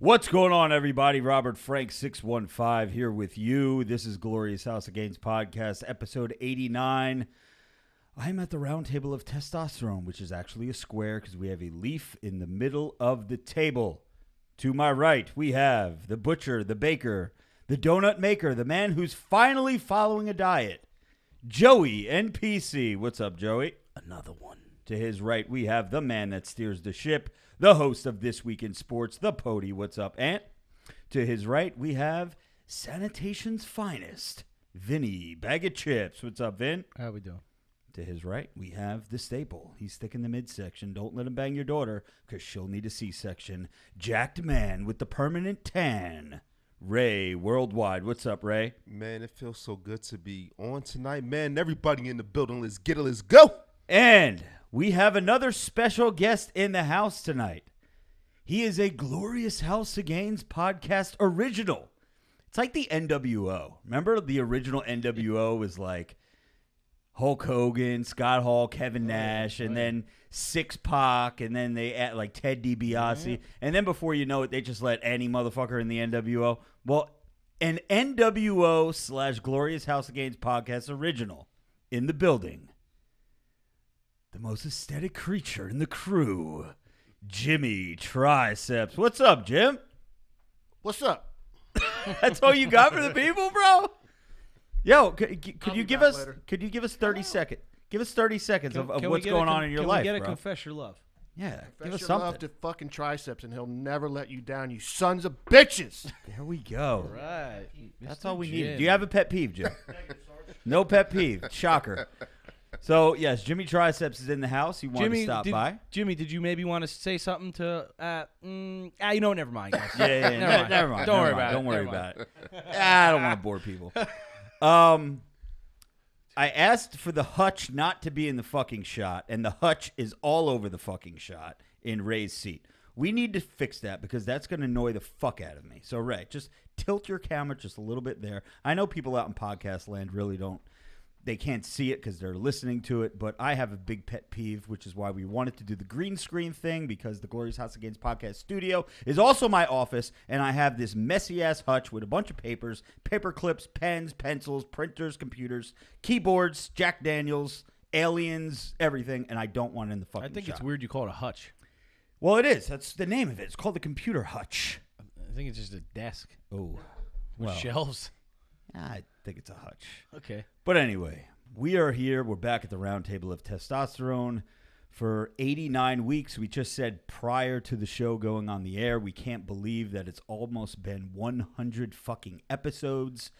What's going on, everybody? Robert Frank, 615, here with you. This is Glorious House of Gains podcast, episode 89. I'm at the round table of testosterone, which is actually a square because we have a leaf in the middle of the table. To my right, we have the butcher, the baker, the donut maker, the man who's finally following a diet, Joey NPC. What's up, Joey? Another one. To his right, we have the man that steers the ship, the host of This Week in Sports, the Pody. What's up, Ant? To his right, we have sanitation's finest, Vinny Bag of Chips. What's up, Vin? How we doing? To his right, we have the staple. He's thick in the midsection. Don't let him bang your daughter, because she'll need a C section. Jacked man with the permanent tan. Ray Worldwide. What's up, Ray? Man, it feels so good to be on tonight. Man, everybody in the building, let's get it, let's go. And we have another special guest in the house tonight. He is a Glorious House of Gains podcast original. It's like the NWO. Remember the original NWO was like Hulk Hogan, Scott Hall, Kevin Nash, and then Six Pac, and then they add like Ted DiBiase, and then before you know it, they just let any motherfucker in the NWO. Well, an NWO slash Glorious House of Gains podcast original in the building the most aesthetic creature in the crew, Jimmy Triceps. What's up, Jim? What's up? That's all you got for the people, bro? Yo, could, could you give us later. could you give us 30 seconds? Give us 30 seconds of, of we what's get a going on in your can life, we get a bro. confess your love? yeah, give us your something. love to fucking triceps, and he'll never let you down, you sons of bitches. there we go. Right. That's all we need. Do you have a pet peeve, Jim? no pet peeve. Shocker. So yes, Jimmy Triceps is in the house. He wanted Jimmy, to stop did, by. Jimmy, did you maybe want to say something to? Uh, mm, ah, you know, never mind, guys. Yeah, yeah, yeah. never, mind. never mind. Don't never worry mind. about it. Don't worry about it. Ah, I don't want to bore people. Um, I asked for the hutch not to be in the fucking shot, and the hutch is all over the fucking shot in Ray's seat. We need to fix that because that's going to annoy the fuck out of me. So, Ray, just tilt your camera just a little bit there. I know people out in podcast land really don't they can't see it because they're listening to it. But I have a big pet peeve, which is why we wanted to do the green screen thing because the Glorious House of Gains podcast studio is also my office, and I have this messy ass hutch with a bunch of papers, paper clips, pens, pencils, printers, computers, keyboards, Jack Daniels, aliens, everything, and I don't want it in the fucking. I think it's weird you call it a hutch. Well, it is. That's the name of it. It's called the computer hutch. I think it's just a desk Oh, with well, shelves. I think it's a hutch. Okay. But anyway, we are here. We're back at the roundtable of testosterone for 89 weeks. We just said prior to the show going on the air, we can't believe that it's almost been 100 fucking episodes.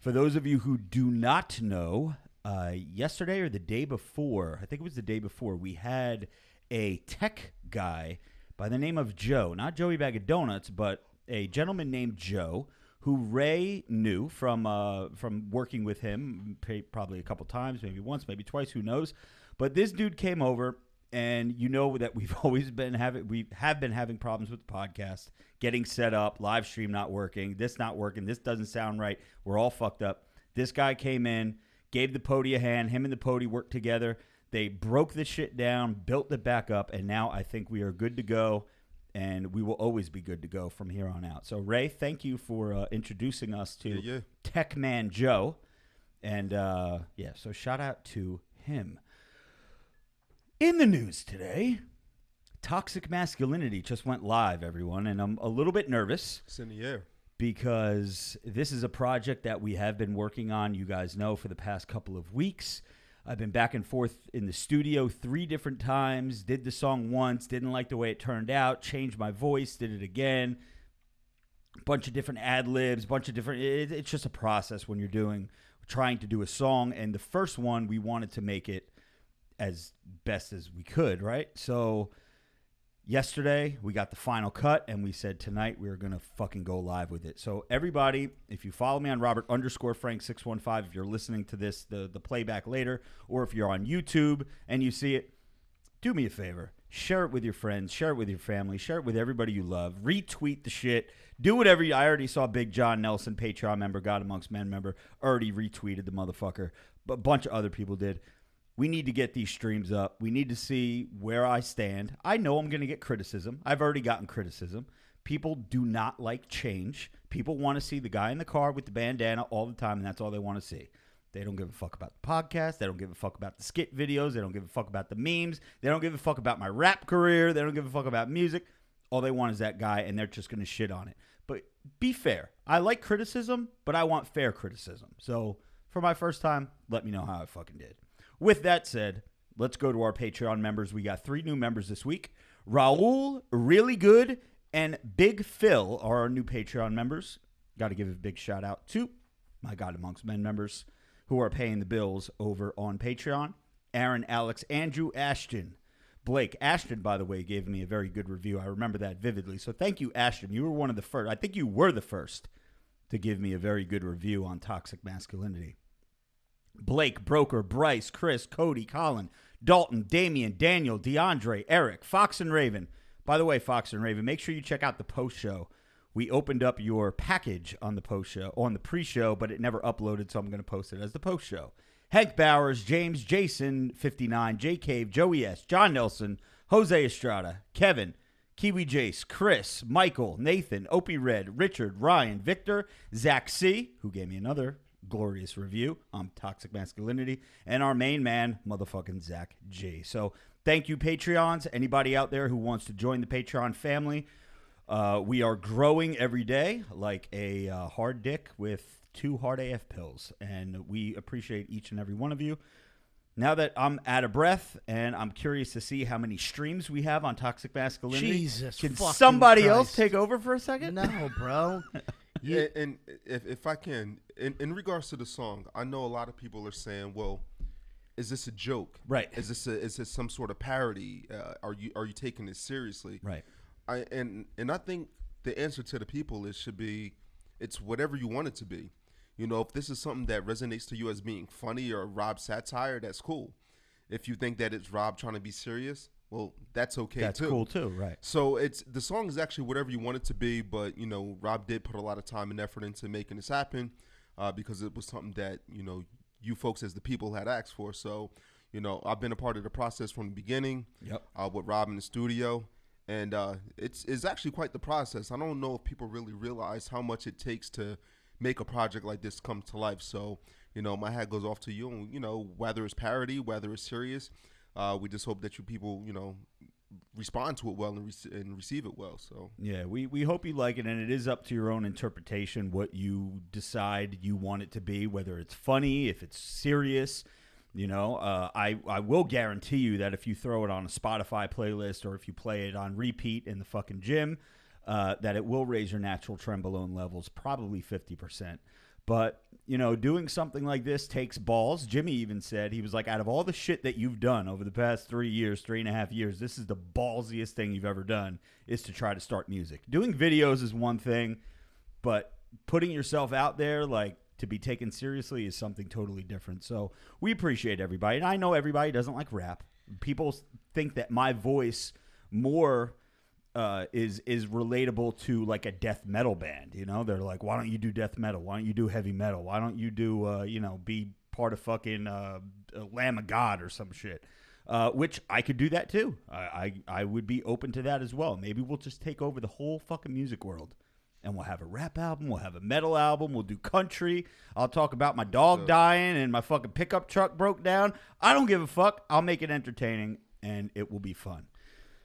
For those of you who do not know, uh, yesterday or the day before, I think it was the day before, we had a tech guy by the name of Joe, not Joey Bag of Donuts, but a gentleman named Joe who Ray knew from uh, from working with him probably a couple times, maybe once, maybe twice, who knows. But this dude came over, and you know that we've always been having we have been having problems with the podcast, getting set up, live stream not working, this not working, this doesn't sound right. We're all fucked up. This guy came in, gave the Pody a hand. Him and the Pody worked together. They broke the shit down, built it back up, and now I think we are good to go and we will always be good to go from here on out. So, Ray, thank you for uh, introducing us to Yeah, yeah. Tech Man Joe. And uh, yeah, so shout out to him. In the news today, Toxic Masculinity just went live, everyone, and I'm a little bit nervous It's in the air. because this is a project that we have been working on, you guys know, for the past couple of weeks. I've been back and forth in the studio three different times, did the song once, didn't like the way it turned out, changed my voice, did it again. Bunch of different ad libs, bunch of different. It, it's just a process when you're doing, trying to do a song. And the first one, we wanted to make it as best as we could, right? So Yesterday, we got the final cut, and we said tonight we are going to fucking go live with it. So, everybody, if you follow me on Robert underscore Frank 615, if you're listening to this, the, the playback later, or if you're on YouTube and you see it, do me a favor. Share it with your friends, share it with your family, share it with everybody you love. Retweet the shit. Do whatever you. I already saw Big John Nelson, Patreon member, God Amongst Men member, already retweeted the motherfucker. But a bunch of other people did. We need to get these streams up. We need to see where I stand. I know I'm going to get criticism. I've already gotten criticism. People do not like change. People want to see the guy in the car with the bandana all the time, and that's all they want to see. They don't give a fuck about the podcast. They don't give a fuck about the skit videos. They don't give a fuck about the memes. They don't give a fuck about my rap career. They don't give a fuck about music. All they want is that guy, and they're just going to shit on it. But be fair. I like criticism, but I want fair criticism. So for my first time, let me know how I fucking did. With that said, let's go to our Patreon members. We got three new members this week Raul, Really Good, and Big Phil are our new Patreon members. Got to give a big shout out to my God Amongst Men members who are paying the bills over on Patreon Aaron, Alex, Andrew, Ashton. Blake Ashton, by the way, gave me a very good review. I remember that vividly. So thank you, Ashton. You were one of the first. I think you were the first to give me a very good review on toxic masculinity. Blake, Broker, Bryce, Chris, Cody, Colin, Dalton, Damian, Daniel, DeAndre, Eric, Fox and Raven. By the way, Fox and Raven, make sure you check out the post show. We opened up your package on the post show, on the pre show, but it never uploaded, so I'm going to post it as the post show. Hank Bowers, James, Jason, 59, J Cave, Joey S., John Nelson, Jose Estrada, Kevin, Kiwi Jace, Chris, Michael, Nathan, Opie Red, Richard, Ryan, Victor, Zach C., who gave me another glorious review on toxic masculinity, and our main man, motherfucking Zach G. So thank you, Patreons. Anybody out there who wants to join the Patreon family, uh, we are growing every day like a uh, hard dick with two hard AF pills, and we appreciate each and every one of you. Now that I'm out of breath and I'm curious to see how many streams we have on toxic masculinity, Jesus can somebody else take over for a second? No, bro. Yeah, and if, if I can, in, in regards to the song, I know a lot of people are saying, "Well, is this a joke? Right. Is this a, is this some sort of parody? Uh, are you are you taking this seriously?" Right. I and and I think the answer to the people is should be, it's whatever you want it to be. You know, if this is something that resonates to you as being funny or Rob satire, that's cool. If you think that it's Rob trying to be serious, well, that's okay That's too. cool too, right? So it's the song is actually whatever you want it to be, but you know Rob did put a lot of time and effort into making this happen uh, because it was something that you know you folks as the people had asked for. So you know I've been a part of the process from the beginning. Yep. Uh, with Rob in the studio, and uh, it's it's actually quite the process. I don't know if people really realize how much it takes to make a project like this come to life. So you know my hat goes off to you. And, you know whether it's parody, whether it's serious. Uh, we just hope that you people, you know, respond to it well and, rec- and receive it well. So Yeah, we, we hope you like it, and it is up to your own interpretation what you decide you want it to be, whether it's funny, if it's serious. You know, uh, I, I will guarantee you that if you throw it on a Spotify playlist or if you play it on repeat in the fucking gym, uh, that it will raise your natural trenbolone levels probably 50%. But, you know, doing something like this takes balls. Jimmy even said, he was like, out of all the shit that you've done over the past three years, three and a half years, this is the ballsiest thing you've ever done is to try to start music. Doing videos is one thing, but putting yourself out there, like, to be taken seriously is something totally different. So we appreciate everybody. And I know everybody doesn't like rap. People think that my voice more uh, is is relatable to like a death metal band. You know, they're like, why don't you do death metal? Why don't you do heavy metal? Why don't you do uh, you know be part of fucking uh, uh, Lamb of God or some shit? Uh, which I could do that too. I, I I would be open to that as well. Maybe we'll just take over the whole fucking music world. And we'll have a rap album, we'll have a metal album, we'll do country. I'll talk about my dog dying and my fucking pickup truck broke down. I don't give a fuck. I'll make it entertaining and it will be fun.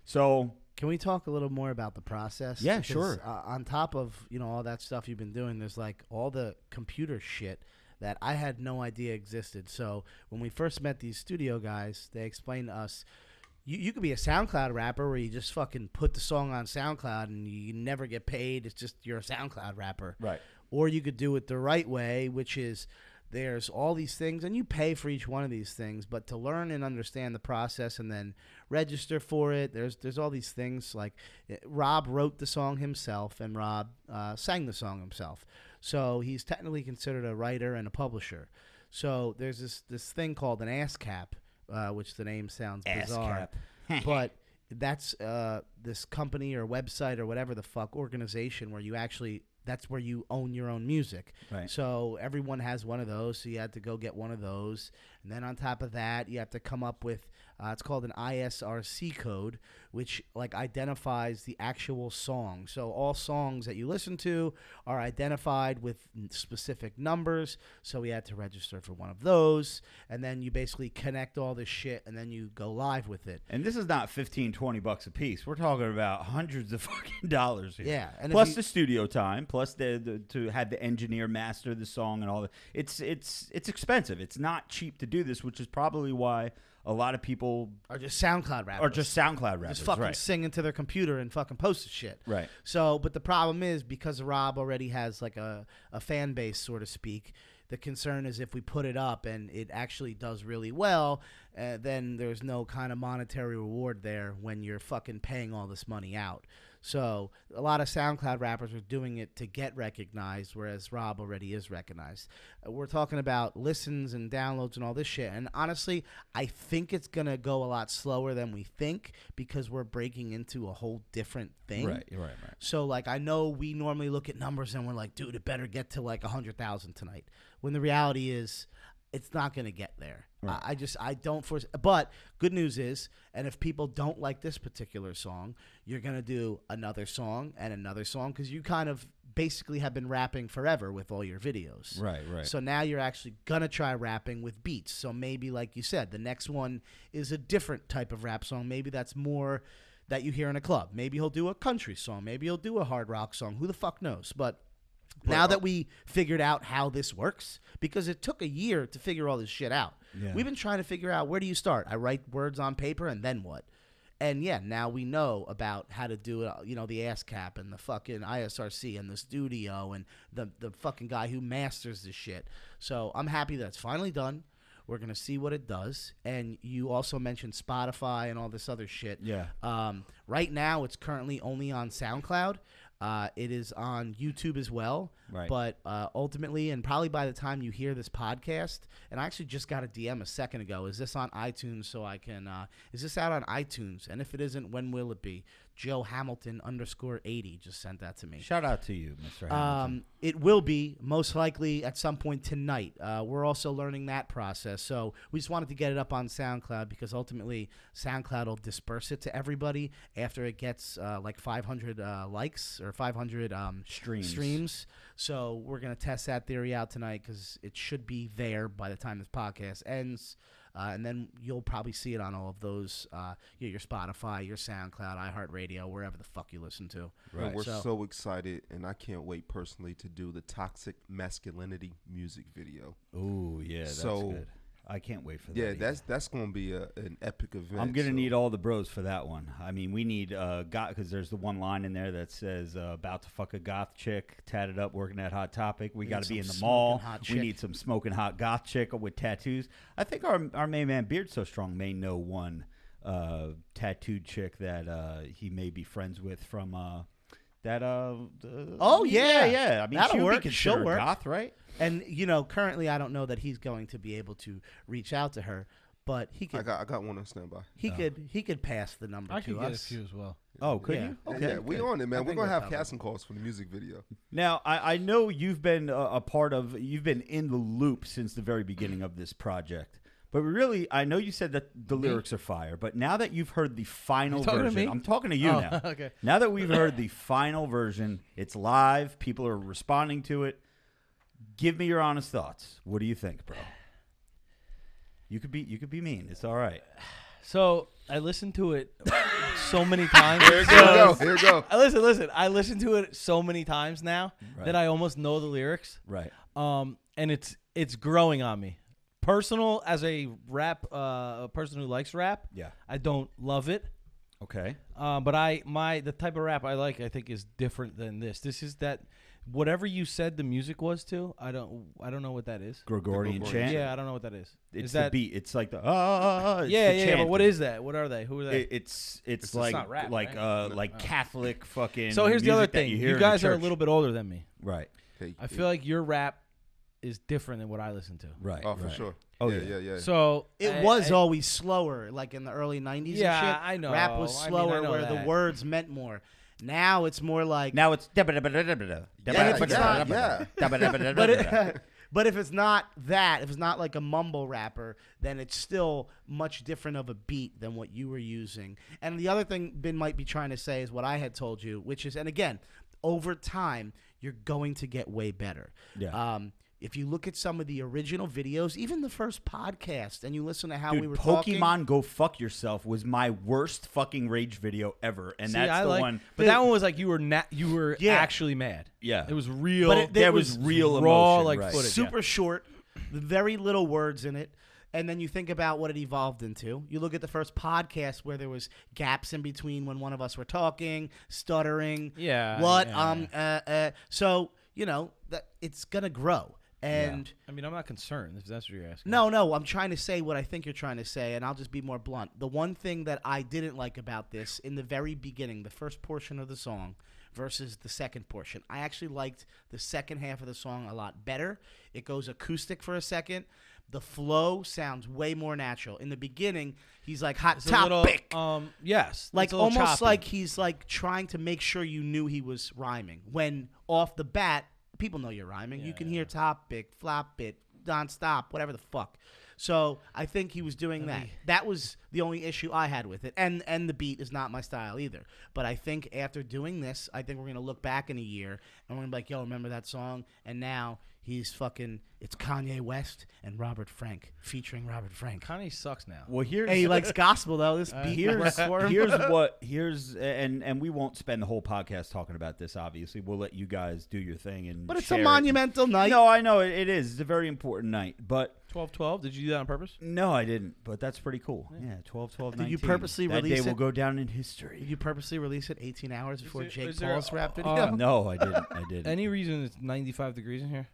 So Can we talk a little more about the process? Yeah, Because, sure. Uh, on top of you know all that stuff you've been doing, there's like all the computer shit that I had no idea existed. So when we first met these studio guys, they explained to us. You, you could be a SoundCloud rapper where you just fucking put the song on SoundCloud and you never get paid. It's just you're a SoundCloud rapper. Right. Or you could do it the right way, which is there's all these things, and you pay for each one of these things. But to learn and understand the process, and then register for it, there's there's all these things. Like eh, Rob wrote the song himself, and Rob uh, sang the song himself, so he's technically considered a writer and a publisher. So there's this this thing called an ASCAP, uh, which the name sounds bizarre, but that's uh, this company or website or whatever the fuck organization where you actually that's where you own your own music. Right. So everyone has one of those. So you had to go get one of those, and then on top of that, you have to come up with uh, it's called an ISRC code, which like identifies the actual song. So all songs that you listen to are identified with specific numbers. So we had to register for one of those, and then you basically connect all this shit, and then you go live with it. And this is not 15, 20 bucks a piece. We're talking about hundreds of fucking dollars here. Yeah, and plus you- the studio time, plus the, the to have the engineer master the song and all that. It's it's it's expensive. It's not cheap to do this, which is probably why a lot of people are just SoundCloud rappers. are just SoundCloud rappers. just fucking right. sing into their computer and fucking post the shit. Right. So, but the problem is because Rob already has like a, a fan base, so to speak. The concern is if we put it up and it actually does really well, uh, then there's no kind of monetary reward there when you're fucking paying all this money out. So a lot of SoundCloud rappers are doing it to get recognized, whereas Rob already is recognized. Uh, we're talking about listens and downloads and all this shit. And honestly, I think it's gonna go a lot slower than we think because we're breaking into a whole different thing. Right, right, right. So like I know we normally look at numbers and we're like, dude, it better get to like a hundred thousand tonight. When the reality is, it's not gonna get there. I, I just I don't force. But good news is, and if people don't like this particular song, you're gonna do another song and another song because you kind of basically have been rapping forever with all your videos. Right, right. So now you're actually gonna try rapping with beats. So maybe, like you said, the next one is a different type of rap song. Maybe that's more that you hear in a club. Maybe he'll do a country song. Maybe he'll do a hard rock song. Who the fuck knows? But now that we figured out how this works, because it took a year to figure all this shit out. Yeah. We've been trying to figure out where do you start? I write words on paper and then what? And yeah, now we know about how to do it. You know, the ASCAP and the fucking ISRC and the studio and the the fucking guy who masters this shit. So I'm happy that's finally done. We're gonna see what it does. And you also mentioned Spotify and all this other shit. Yeah. Um, right now, it's currently only on SoundCloud. Uh, it is on YouTube as well. Right. But uh, ultimately, and probably by the time you hear this podcast, and I actually just got a DM a second ago. Is this on iTunes? So I can. Uh, is this out on iTunes? And if it isn't, when will it be? Joe Hamilton underscore eighty just sent that to me. Shout out to you, Mr. Hamilton. Um, it will be most likely at some point tonight. Uh, we're also learning that process, so we just wanted to get it up on SoundCloud because ultimately SoundCloud will disperse it to everybody after it gets uh, like 500 uh, likes or 500 um, Streams. Streams. So we're gonna test that theory out tonight because it should be there by the time this podcast ends. Uh, and then you'll probably see it on all of those, uh, your, your Spotify, your SoundCloud, iHeartRadio, wherever the fuck you listen to. And we're So- so, excited, and I can't wait personally to do the toxic masculinity music video. Oh yeah, that's so- good. I can't wait for that. Yeah, either. that's that's gonna be a, an epic event. I'm gonna so- need all the bros for that one. I mean, we need uh, got because there's the one line in there that says uh, about to fuck a goth chick, tatted up, working at Hot Topic. We Need got to be in the mall. We need some smoking hot goth chick with tattoos. I think our our main man Beard so strong may know one uh, tattooed chick that uh, he may be friends with from. Uh, that uh, the- Oh, yeah. yeah I mean That'll work. be She'll work. goth right And you know, currently, I don't know that he's going to be able to reach out to her, but he I could. got I got one on standby. he could. He could pass the number I to could get a us. few as well. oh could Yeah. you okay yeah, we good. on it, man. I We're gonna have covered. casting calls for the music video. Now, I, I know you've been a, a part of, you've been in the loop since the very beginning of this project. But really, I know you said that the lyrics are fire, but now that you've heard the final You talking to version, me? I'm talking to you Oh, now. okay. Now that we've heard the final version, it's live, people are responding to it. Give me your honest thoughts. What do you think, bro? You could be you could be mean. It's all right. So I listened to it so many times. Here we go. Here we go. I listen, listen. I listened to it so many times now Right. that I almost know the lyrics. Right. Um, and it's it's growing on me. Personal as a rap, uh, a person who likes rap. Yeah. I don't love it. Okay. Um, but I my the type of rap I like I think is different than this. This is that whatever you said the music was to, I don't I don't know what that is. Gregorian Gregorian chant. Yeah, I don't know what that is. it's is the that beat. It's like the ah. it's Yeah, the yeah, yeah, but what chanting. is that? What are they? Who are they? It, it's it's, It's like not rap, like right? uh like Catholic fucking. so here's the other that thing. You, You, hear in the guys are a church. little bit older than me. right, Hey, I feel like your rap is different than what I listen to. right. Oh, for right. sure. Oh, yeah, yeah. yeah, yeah. So It I- was I- always slower, like in the early '90s. Yeah, and shit. I know. Rap was I mean, I slower, know where the words meant more. Now it's more like. Now it's Yeah, yeah, yeah. but it, but if it's not that, if it's not like a mumble rapper, then it's still much different of a beat than what you were using. And the other thing Ben might be trying to say is what I had told you, which is, and again, over time you're going to get way better. Yeah. Um, if you look at some of the original videos, even the first podcast, and you listen to how Dude, we were talking. Pokemon talking, Go Fuck Yourself was my worst fucking rage video ever, and See, that's I the like, one. But that one was like you were na- you were Yeah. actually mad. Yeah. it was real. But it- there it was, was real raw, emotion, like, right. footage. super short, very little words in it. And then you think about what it evolved into. You look at the first podcast where there was gaps in between when one of us were talking, stuttering. Yeah, What? yeah, um. Uh, uh, so you know that it's gonna grow. And I mean, I'm not concerned if that's what you're asking. no, no, I'm trying to say what I think you're trying to say, and I'll just be more blunt. The one thing that I didn't like about this in the very beginning, the first portion of the song versus the second portion, I actually liked the second half of the song a lot better. It goes acoustic for a second. The flow sounds way more natural. In the beginning, he's like hot it's a little. topic. Um, yes, like it's a almost choppy. like he's like trying to make sure you knew he was rhyming. When off the bat, people know you're rhyming. you can hear "top topic, flop it, non-stop, whatever the fuck. So I think he was doing that. That was the only issue I had with it, and and the beat is not my style either. But I think after doing this, I think we're gonna look back in a year and we're gonna be like, yo, remember that song? And now he's fucking. It's Kanye West and Robert Frank featuring Robert Frank. Kanye sucks now. Well, here's Hey, he likes gospel though. This uh, beat here's works for him. here's what here's and and we won't spend the whole podcast talking about this. Obviously, we'll let you guys do your thing and. But it's share a it. monumental night. No, I know it, it is. It's a very important night, but Twelve, twelve. Did you do that on purpose? no, I didn't. But that's pretty cool. Yeah, 12, 12, Did you 19. purposely that release day will it? go down in Did history. you purposely release it 18 hours before there- Jake is there Paul's a- rap uh. No, I didn't. I didn't. Any reason it's 95 degrees in here?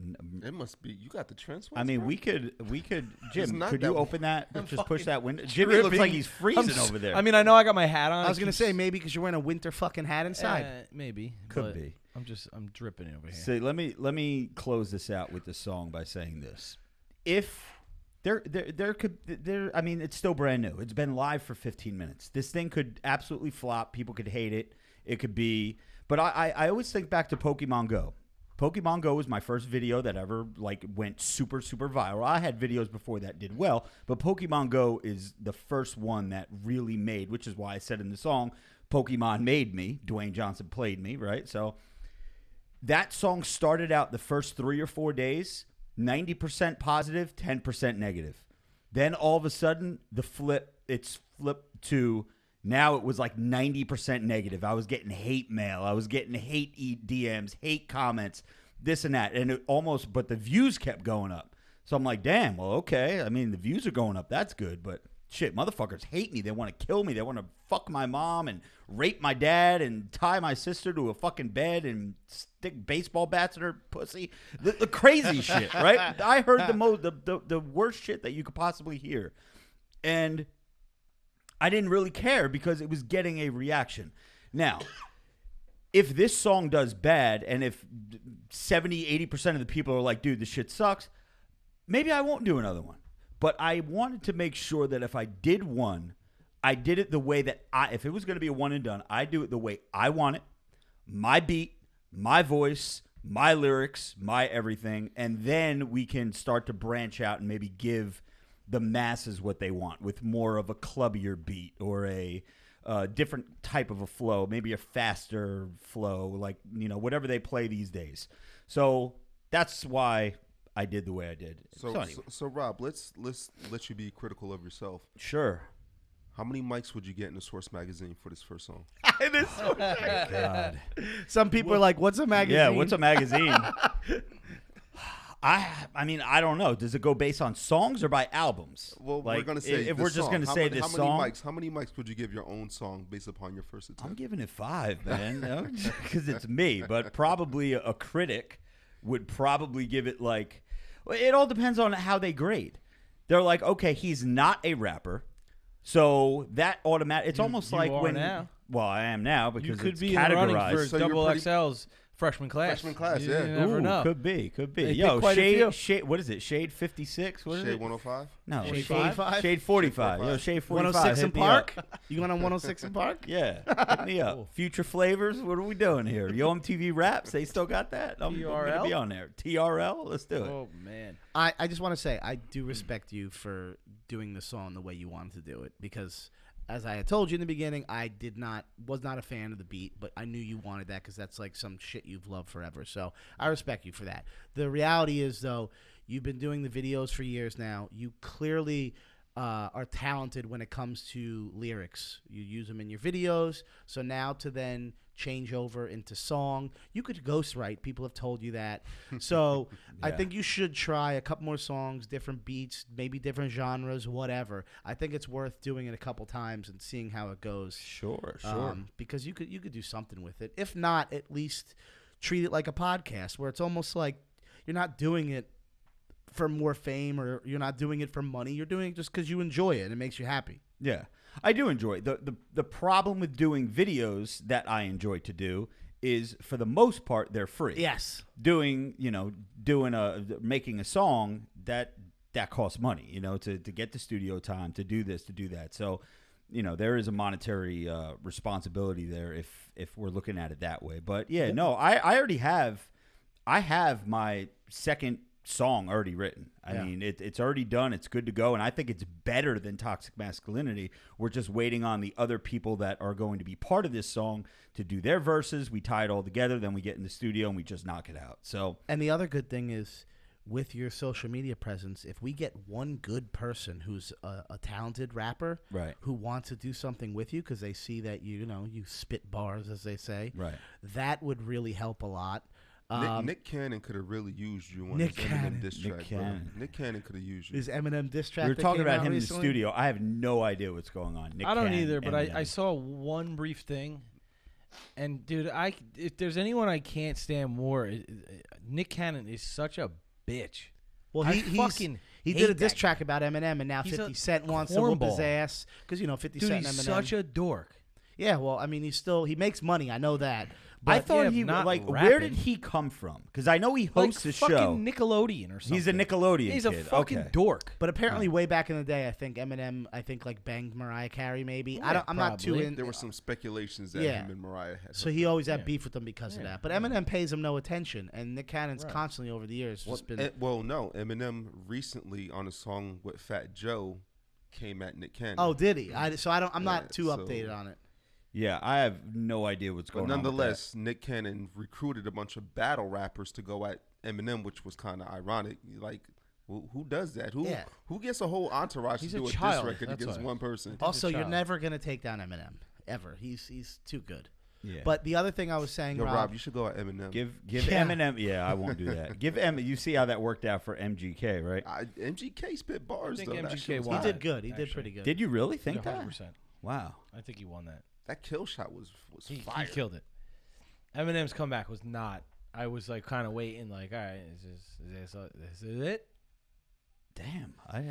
N- It must be. You got the trans. I mean, we could, we could, Jim. not Could that you open that? Just push that window. Jimmy looks like he's freezing I'm s- over there. I mean, I know I got my hat on. I was It gonna keeps- say maybe because you're wearing a winter fucking hat inside. Eh, maybe. Could but be. I'm just I'm dripping over here. So let me let me close this out with the song by saying this: If there there there could there, I mean, it's still brand new. It's been live for 15 minutes. This thing could absolutely flop. People could hate it. It could be, but I I, I always think back to Pokemon Go. Pokemon Go was my first video that ever like went super super viral. I had videos before that did well, but Pokemon Go is the first one that really made, which is why I said in the song, Pokemon made me. Dwayne Johnson played me, right? So that song started out the first three or four days 90% positive 10% negative. Then all of a sudden the flip it's flipped to now it was like 90% negative. I was getting hate mail. I was getting hate dms hate comments this and that. And it almost but the views kept going up. So i'm like damn well okay. I mean the views are going up. That's good. But shit motherfuckers hate me. They want to kill me. They want to fuck my mom and rape my dad and tie my sister to a fucking bed and stick baseball bats in her pussy. The, the crazy shit right? I heard the most the, the, the worst shit that you could possibly hear. And i didn't really care because it was getting a reaction. Now if this song does bad and if 70 80% of the people are like dude this shit sucks maybe I won't do another one. But I wanted to make sure that if I did one, I did it the way that I, if it was going to be a one and done, I do it the way I want it, my beat, my voice, my lyrics, my everything, and then we can start to branch out and maybe give the masses what they want with more of a clubbier beat or a uh, different type of a flow, maybe a faster flow, like you know whatever they play these days. So that's why I did the way I did. So, anyway. so, so Rob, let's let's let you be critical of yourself. Sure. How many mics would you get in the Source magazine for this first song? in the Source God. Some people are like, "What's a magazine?" Yeah, what's a magazine? I I mean I don't know. Does it go based on songs or by albums? Well, Like, we're gonna say if the we're just gonna how say many, this how many song. mics? How many mics would you give your own song based upon your first attempt? I'm giving it five, man, because it's me. But probably a, a critic would probably give it like. Well, It all depends on how they grade. They're like, okay, he's not a rapper, so that automatic. It's You- almost you like are when. now. Well, I am now You because could it's be in the running for. So you're double pretty- XL's freshman class. Freshman class, you yeah. never Ooh, know. Could be, could be. They Yo, pick quite a few. shade, shade. What is it? Shade fifty six. What is Shade it? 105. No, Shade shade 45? Shade forty five. Yo, shade forty 106 & Park? You going on 106 & Park? Yeah, hit me up. Future flavors. What are we doing here? Yo MTV Raps. They still got that. I'm, I'm gonna TRL? be on there. TRL. Let's do it. Oh man. I, I just want to say I do respect you for doing the song the way you wanted to do it because as I had told you in the beginning, I did not was not a fan of the beat, but I knew you wanted that because that's like some shit you've loved forever. So I respect you for that. The reality is though, you've been doing the videos for years now. You clearly uh, are talented when it comes to lyrics. You use them in your videos. So now to then change over into song, you could ghostwrite. People have told you that. So I think you should try a couple more songs, different beats, maybe different genres, whatever. I think it's worth doing it a couple times and seeing how it goes. Sure, sure. Um, because you could you could do something with it. If not, at least treat it like a podcast where it's almost like you're not doing it for more fame or you're not doing it for money. You're doing it just because you enjoy it and it makes you happy. Yeah, I do enjoy it. the the The problem with doing videos that I enjoy to do is, for the most part, they're free. Yes. doing you know doing a making a song that that costs money you know to to get the studio time to do this to do that so you know there is a monetary uh, responsibility there if if we're looking at it that way but yeah no i i already have i have my second song already written i Yeah. mean it, it's already done it's good to go and i think it's better than toxic masculinity we're just waiting on the other people that are going to be part of this song to do their verses we tie it all together then we get in the studio and we just knock it out so And the other good thing is with your social media presence, if we get one good person who's a, a talented rapper Right. who wants to do something with you because they see that you, you know, you spit bars, as they say, Right. that would really help a lot. Nick, Um, Nick Cannon could have really used you on Nick his Eminem diss Nick track. bro. Cannon. Nick Cannon could have used you. is Eminem diss track We were that talking about out him in the studio. I have no idea what's going on. Nick I don't Cannon, either, but I, I saw one brief thing, and dude, I if there's anyone I can't stand more, it, it- Nick Cannon is such a bitch. Well, I he he's, fucking he did a diss that guy. track about Eminem, and now He's 50 Cent wants to whoop his ass because you know 50 Dude, Cent he's Eminem. such a dork. yeah, well, I mean, he's still he makes money. I know that. But I thought yeah, he not like. Where did he come from? Because I know he hosts Like hosts a fucking show. Nickelodeon or something. He's a Nickelodeon He's a kid. fucking Okay. dork. But apparently, way back in the day, I think Eminem, I think like banged Mariah Carey. Maybe I don't. I'm not too in. there were some speculations that Yeah. him and Mariah had. So he always had Yeah. beef with them because of that. But Eminem pays him no attention, and Nick Cannon's Right. constantly over the years well, just been. eh, well, no, Eminem recently on a song with Fat Joe came at Nick Cannon. oh, did he? I, so I don't. I'm Yeah, not too so- updated on it. Yeah, I have no idea what's but going on. nonetheless, Nick Cannon recruited a bunch of battle rappers to go at Eminem, which was kind of ironic. Like, who, who does that? Who Yeah. who gets a whole entourage He's to a do a, child, diss record that's against why. one person? Also, you're child. never gonna take down Eminem ever. He's he's too good. Yeah. But the other thing I was saying, Yo, Rob, Rob, you should go at Eminem. give give Yeah. Eminem. Yeah, I won't do that. give M. You see how that worked out for MGK, right? I, MGK spit bars think though. That, MGK shit was he hot. did good. He did Actually. pretty good. Did you really think that? 100%. Wow. I think he won that. That kill shot was was He, he killed it. Eminem's comeback was not. I was like kind of waiting, like, all right, is this is this, is it? Damn. I I, I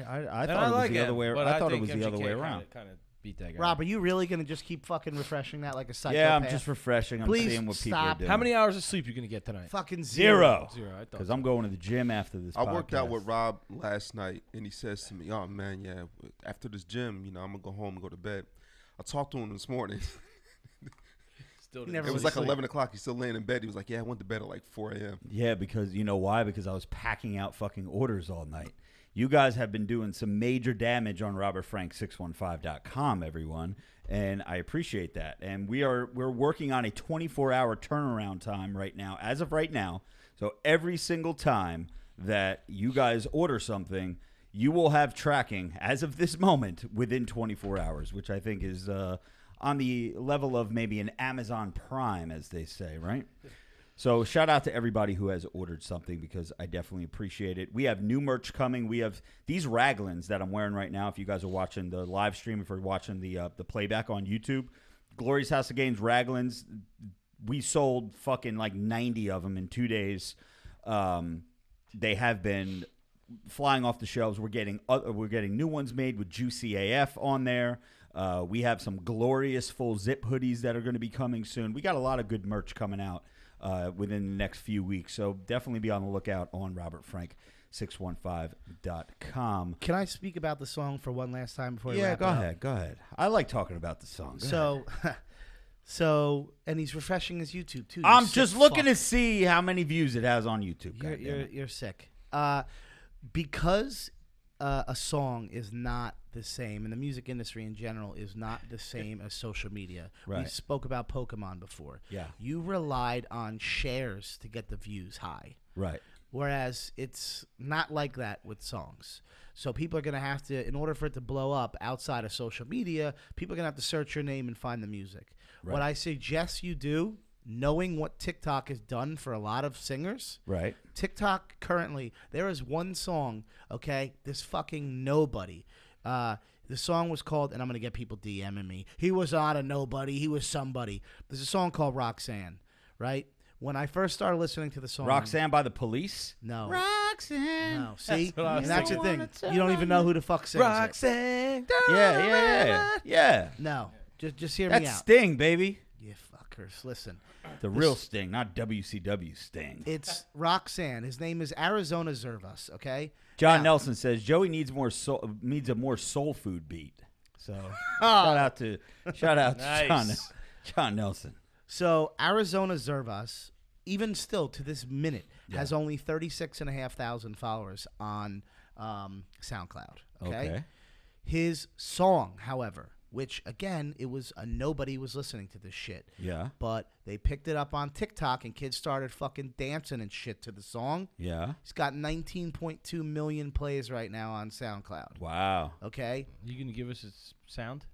And thought it was like the other way. but I thought it think was the other MGK way kinda- around. Kind of beat that guy. Rob, are you really gonna just keep fucking refreshing that like a psychopath? Yeah, I'm just refreshing. I'm Please seeing what people are stop. doing. How many hours of sleep you gonna get tonight? fucking zero. Zero. Zero. I thought. Because so. I'm going to the gym after this. I worked out podcast. with Rob last night, and he says to me, "Oh man, yeah, after this gym, you know, I'm gonna go home and go to bed." I talked to him this morning. Still didn't never it was like sleep. 11 o'clock. He's still laying in bed. He was like, "Yeah, I went to bed at like 4 a.m." Yeah, because you know why? Because I was packing out fucking orders all night. You guys have been doing some major damage on robertfrank615.com, everyone, and I appreciate that. And we are we're working on a 24-hour turnaround time right now, as of right now. So every single time that you guys order something, you will have tracking as of this moment within 24 hours, which I think is uh, on the level of maybe an Amazon Prime, as they say, right? So shout out to everybody who has ordered something because I definitely appreciate it. We have new merch coming. We have these raglans that I'm wearing right now. If you guys are watching the live stream, if you're watching the uh, the playback on YouTube, Glorious House of Gains raglans. We sold fucking like 90 of them in two days. Um, they have been flying off the shelves. We're getting other, we're getting new ones made with Juicy AF on there. Uh, we have some glorious full zip hoodies that are going to be coming soon. We got a lot of good merch coming out uh, within the next few weeks. So definitely be on the lookout on robertfrank615.com. Can I speak about the song for one last time before? we Yeah, go up? ahead. Go ahead. I like talking about the song. Go. So, so, and he's refreshing his YouTube too. I'm just looking fuck. to see how many views it has on YouTube. You're, you're, you're sick. Uh, because uh, a song is not the same, and the music industry in general is not the same as social media. We spoke about Pokemon before. Yeah. You relied on shares to get the views high. right. Whereas it's not like that with songs. So people are going to have to, in order for it to blow up outside of social media, people are going to have to search your name and find the music. What I suggest you do, knowing what TikTok has done for a lot of singers, Right. TikTok currently, there is one song, okay? This fucking nobody. Uh, the song was called, and I'm gonna get people DMing me. He was not a nobody. He was somebody. There's a song called Roxanne, right? When I first started listening to the song, Roxanne by the police. no, Roxanne. no. See, what I and that's the thing. You don't even know who the fuck sings it. Roxanne. Yeah, yeah, yeah, yeah. No, just just hear That's me out. Sting, baby. Listen. The real Sting, not WCW Sting. It's Roxanne. His name is Arizona Zervas. Okay. John Now- Nelson says Joey needs more soul, needs a more soul food beat. So shout out to shout out to John, Nice. John Nelson. So Arizona Zervas, even still to this minute, has only 36,500 followers on um, SoundCloud. Okay? Okay. His song, however, which again, it was a nobody was listening to this shit. Yeah. But they picked it up on TikTok and kids started fucking dancing and shit to the song. Yeah. It's got 19.2 million plays right now on SoundCloud. Wow. Okay. You gonna give us its sound?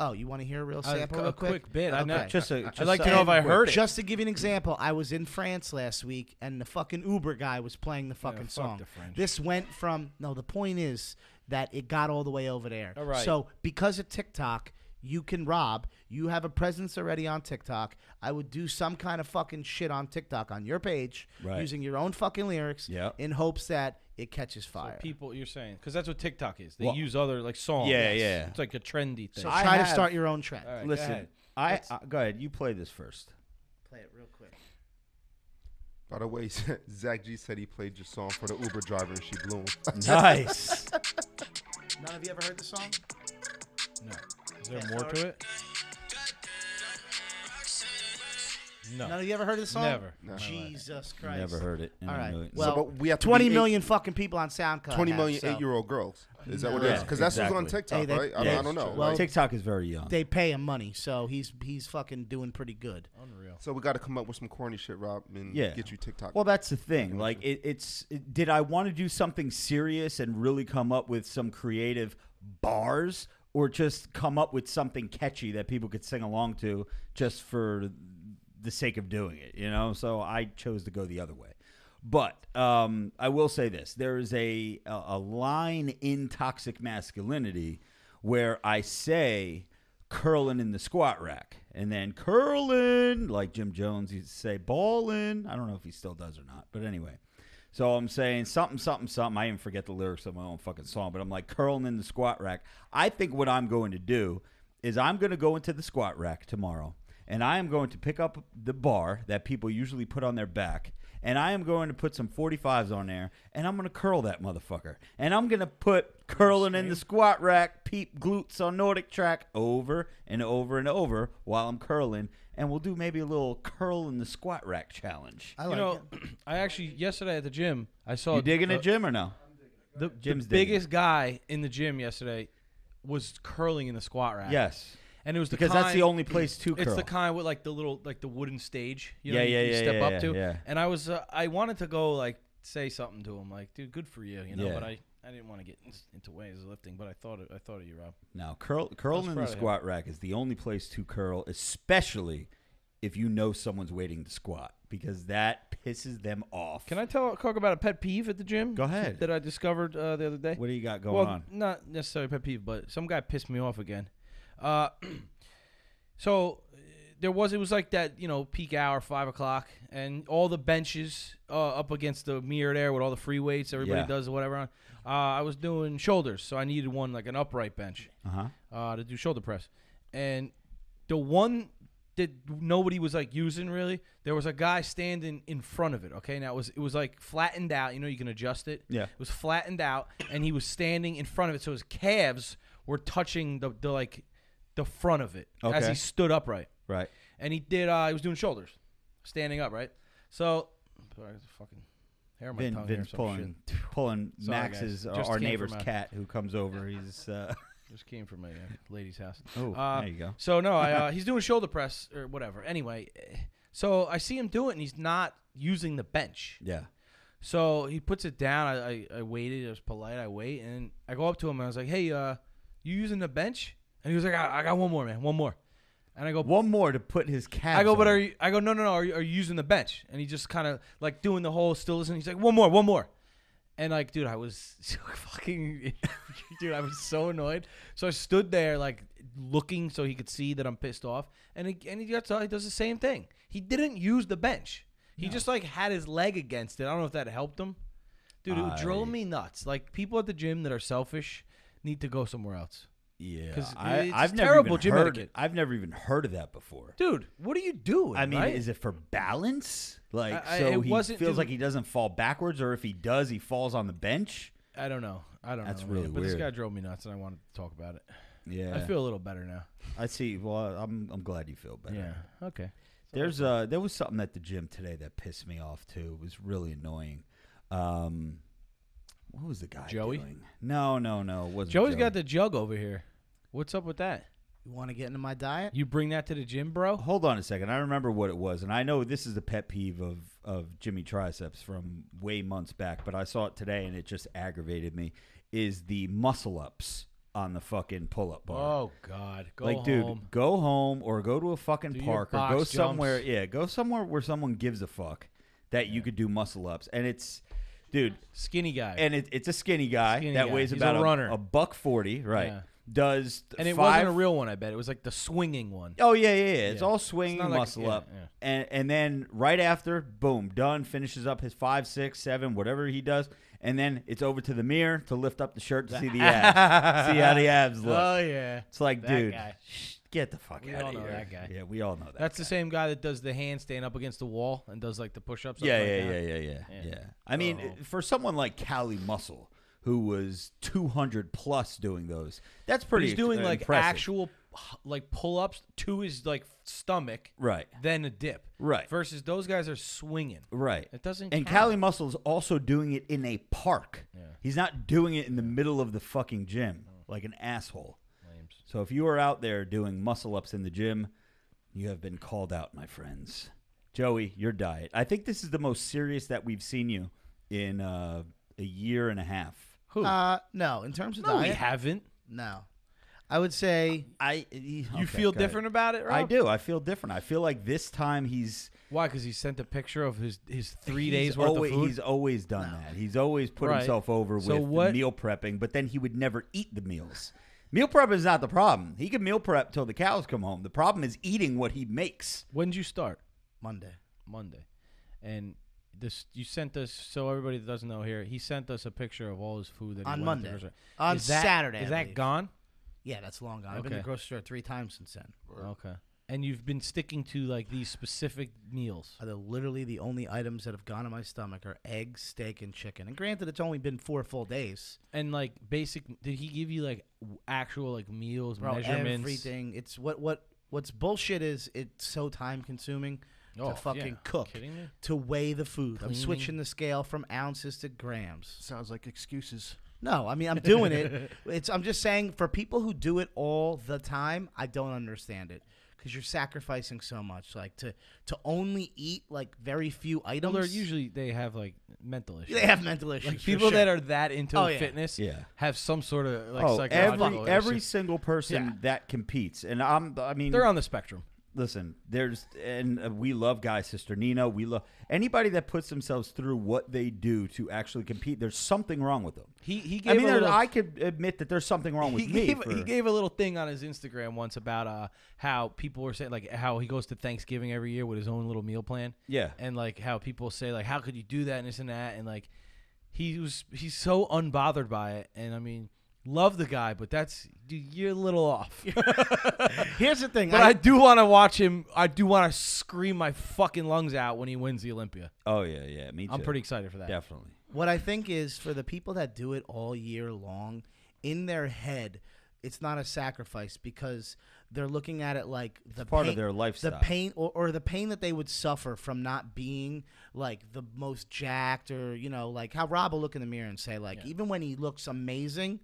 Oh, you want to hear a real Uh, sample a real quick bit. I know- Okay. Just a, I'd just like to know if I heard it. Just to give you an example, I was in France last week, and the fucking Uber guy was playing the fucking fuck song. the French. This went from no. The point is that it got all the way over there. All right. So because of TikTok, you can rob. You have a presence already on TikTok. I would do some kind of fucking shit on TikTok on your page Right. using your own fucking lyrics Yep. in hopes that it catches fire. So people, you're saying because that's what TikTok is. They Well- use other like songs. Yeah, yeah. It's like a trendy thing. so I try to start your own trend. All right, go Listen, ahead. I Let's- uh, go ahead. You play this first. Play it real quick. By the way, Zach G said he played your song for the Uber driver and she blew him. Nice. None of you ever heard the song? no. Is there more to it? No. None of you ever heard of this song? Never. No. Jesus Christ. Never heard it. in All a million- Well, but we have to twenty be eight- million fucking people on SoundCloud. 20 have, million so eight-year-old girls. Is that what it Yeah, is? Because that's what's on. TikTok, Hey, they- right? I, yeah, mean, I don't know. Well, right? TikTok is very young. They pay him money, so he's he's fucking doing pretty good. Unreal. so we got to come up with some corny shit, Rob, and Yeah. get you TikTok. Well, that's the thing. Like, it, it's it, did I want to do something serious and really come up with some creative bars, or just come up with something catchy that people could sing along to just for the sake of doing it? You know. So I chose to go the other way. But um, I will say this: there is a, a line in toxic masculinity where I say curling in the squat rack, and then curling like Jim Jones used to say balling. I don't know if he still does or not, but anyway. So I'm saying something, something, something. I even forget the lyrics of my own fucking song, but I'm like curling in the squat rack. I think what I'm going to do is I'm going to go into the squat rack tomorrow, and I am going to pick up the bar that people usually put on their back, and I am going to put some 45s on there, and I'm going to curl that motherfucker, and I'm going to put curling in the squat rack, peep glutes on Nordic track over and over and over while I'm curling, and we'll do maybe a little curl in the squat rack challenge. I like You like know, it. I actually yesterday at the gym I saw You digging the, it, Jim, or no? The, Jim's the digging biggest guy in the gym yesterday was curling in the squat rack. Yes. And it was the Because that's the only place to curl. It's the kind with like the little like the wooden stage. You know, Yeah, you, yeah, you yeah, step yeah, up yeah, to. yeah. And I was uh, I wanted to go like say something to him like, dude, good for you, you know. But I, I didn't want to get in, into ways of lifting. But I thought it, I thought of you, Rob. Now, curl curling in the squat rack is the only place to curl, especially if you know someone's waiting to squat because that pisses them off. Can I tell talk about a pet peeve at the gym? Go ahead. That I discovered uh, the other day. What do you got going well, on? not necessarily pet peeve, but some guy pissed me off again. Uh, so there was it was like that you know peak hour five o'clock, and all the benches uh, up against the mirror there with all the free weights everybody Yeah. does whatever. On. Uh, I was doing shoulders, so I needed one like an upright bench Uh huh. uh, to do shoulder press, and the one that nobody was like using really, there was a guy standing in front of it. Okay, now it was it was like flattened out. You know, you can adjust it. Yeah. It was flattened out, and he was standing in front of it, so his calves were touching the, the like the front of it as Okay. he stood upright. Right. And he did. Uh, he was doing shoulders, standing up, right? So, sorry, fucking hair on my Vin, tongue here. or Vin's some pulling pulling Sorry. Max's uh, Just our came neighbor's from a- cat who comes over. He's uh, shit. Just came from my uh, lady's house. oh Uh, there you go. So no, I, uh, he's doing shoulder press or whatever. Anyway, eh, so I see him do it, and he's not using the bench. Yeah. So he puts it down. I, I, I waited. I was polite. I wait, and I go up to him and I was like, "Hey, uh, you using the bench?" And he was like, "I, I got one more, man. One more." And I go, One more to put his calves. I go, but on. are you? I go, no, no, no. Are you, are you using the bench? And he just kind of like doing the whole still listening. He's like, one more, one more. And like, dude, I was so fucking, dude, I was so annoyed. So I stood there like looking so he could see that I'm pissed off. And he, and he gets he does the same thing. He didn't use the bench. He just like had his leg against it. I don't know if that helped him. Dude, it drove I- me nuts. Like people at the gym that are selfish need to go somewhere else. Yeah, I, it's I've never terrible even gym heard. etiquette. I've never even heard of that before. Dude, what are you doing? I mean, right? is it for balance? Like, I- I- so it he wasn't- feels dude. like he doesn't fall backwards, or if he does, he falls on the bench. I don't know. I don't That's know. really man. But this weird. guy drove me nuts, and I wanted to talk about it. Yeah, I feel a little better now. I see. Well, I'm I'm glad you feel better. Yeah. Okay. There's uh there was something at the gym today that pissed me off too. It was really annoying. Um, what was the guy Joey? doing? No, no, no. It wasn't Joey's Joey. got the jug over here. What's up with that? You want to get into my diet? You bring that to the gym, bro? Hold on a second. I remember what it was, and I know this is the pet peeve of of Jimmy Triceps from way months back, but I saw it today and it just aggravated me. Is the muscle ups on the fucking pull up bar? Oh God, go like, dude, go home or go to a fucking Do your park or box go jumps. somewhere. Yeah, go somewhere where someone gives a fuck that you could do muscle ups, and it's, dude, Skinny guy. and it, it's a skinny guy Skinny that guy. weighs He's a about a, runner. a buck forty, right? Yeah. Does and it five, wasn't a real one. I bet it was like the swinging one. Oh yeah, yeah, yeah. It's Yeah. all It's swinging not like- muscle yeah, up, yeah. and and then right after, boom, done. Finishes up his five, six, seven, whatever he does, and then it's over to the mirror to lift up the shirt to see the abs, see how the abs look. Oh yeah. it's like, that dude, guy. shh, get the fuck We out all of know here. that guy. Yeah, we all know that. That's the same guy that does the handstand up against the wall and does like the push-ups. up yeah, like yeah, that. yeah, yeah, yeah, Yeah. yeah. I mean, Oh. for someone like Cali Muscle, who was 200 plus doing those, that's pretty. he's doing uh, like impressive. actual like pull-ups to his like stomach, Right, then a dip. right, Versus those guys are swinging. right. It doesn't. And count. Cali Muscle's also doing it in a park. Yeah. He's not doing it in the middle of the fucking gym like an asshole. Lames. So if you are out there doing muscle ups in the gym, you have been called out, my friends. Joey, your diet. I think this is the most serious that we've seen you in uh, a year and a half. Who? Uh, no. In terms of no, we haven't. no. I would say I You feel different about it, Rob? I do. I feel different. I feel like this time he's Why? Because he sent a picture of his his three he's days worth always, of food. He's always done that. He's always put Right. himself over So with what- meal prepping, but then he would never eat the meals. Meal prep is not the problem. He can meal prep till the cows come home. The problem is eating what he makes. when did you start? Monday. Monday, and this you sent us. So everybody that doesn't know here, he sent us a picture of all his food that he On went to Monday. grocery- On Is that- Saturday. Is I that believe. gone? Yeah, that's long gone. I've been to Okay. the grocery store three times since then. Okay. And you've been sticking to like these specific meals. Are the literally the only items that have gone in my stomach are eggs, steak, and chicken. And granted, it's only been four full days. And like basic, did he give you like w- actual like meals, Bro, measurements? everything. It's what what what's bullshit is it's so time consuming Oh, to fucking yeah. cook, Kidding me? to weigh the food. I'm switching the scale from ounces to grams. Sounds like excuses. No, I mean I'm doing it. It's I'm just saying for people who do it all the time, I don't understand it because you're sacrificing so much. Like to to only eat like very few items. they're usually they have like mental issues. they have mental issues. like people sure. that are that into Oh, yeah. fitness Yeah. have some sort of like oh, psychological every every single person Yeah. that competes, and I'm. I mean, they're on the spectrum. Listen, there's and uh, we love guys, sister Nina. We love anybody that puts themselves through what they do to actually compete. There's something wrong with them. He he Gave I mean, a little, I could admit that there's something wrong with he me. gave for- he gave a little thing on his Instagram once about uh how people were saying like how he goes to Thanksgiving every year with his own little meal plan. yeah, and like how people say like how could you do that and this and that and like he was he's so unbothered by it and I mean love the guy but that's dude you're a little off Here's the thing. but I, do want to watch him I do want to scream my fucking lungs out when he wins the Olympia oh yeah, yeah. Me too. I'm pretty excited for that definitely. What I think is for the people that do it all year long, in their head, it's not a sacrifice because they're looking at it like the part of their lifestyle. the pain or, or the pain that they would suffer from not being like the most jacked or you know like how Rob will look in the mirror and say like even when he looks amazing.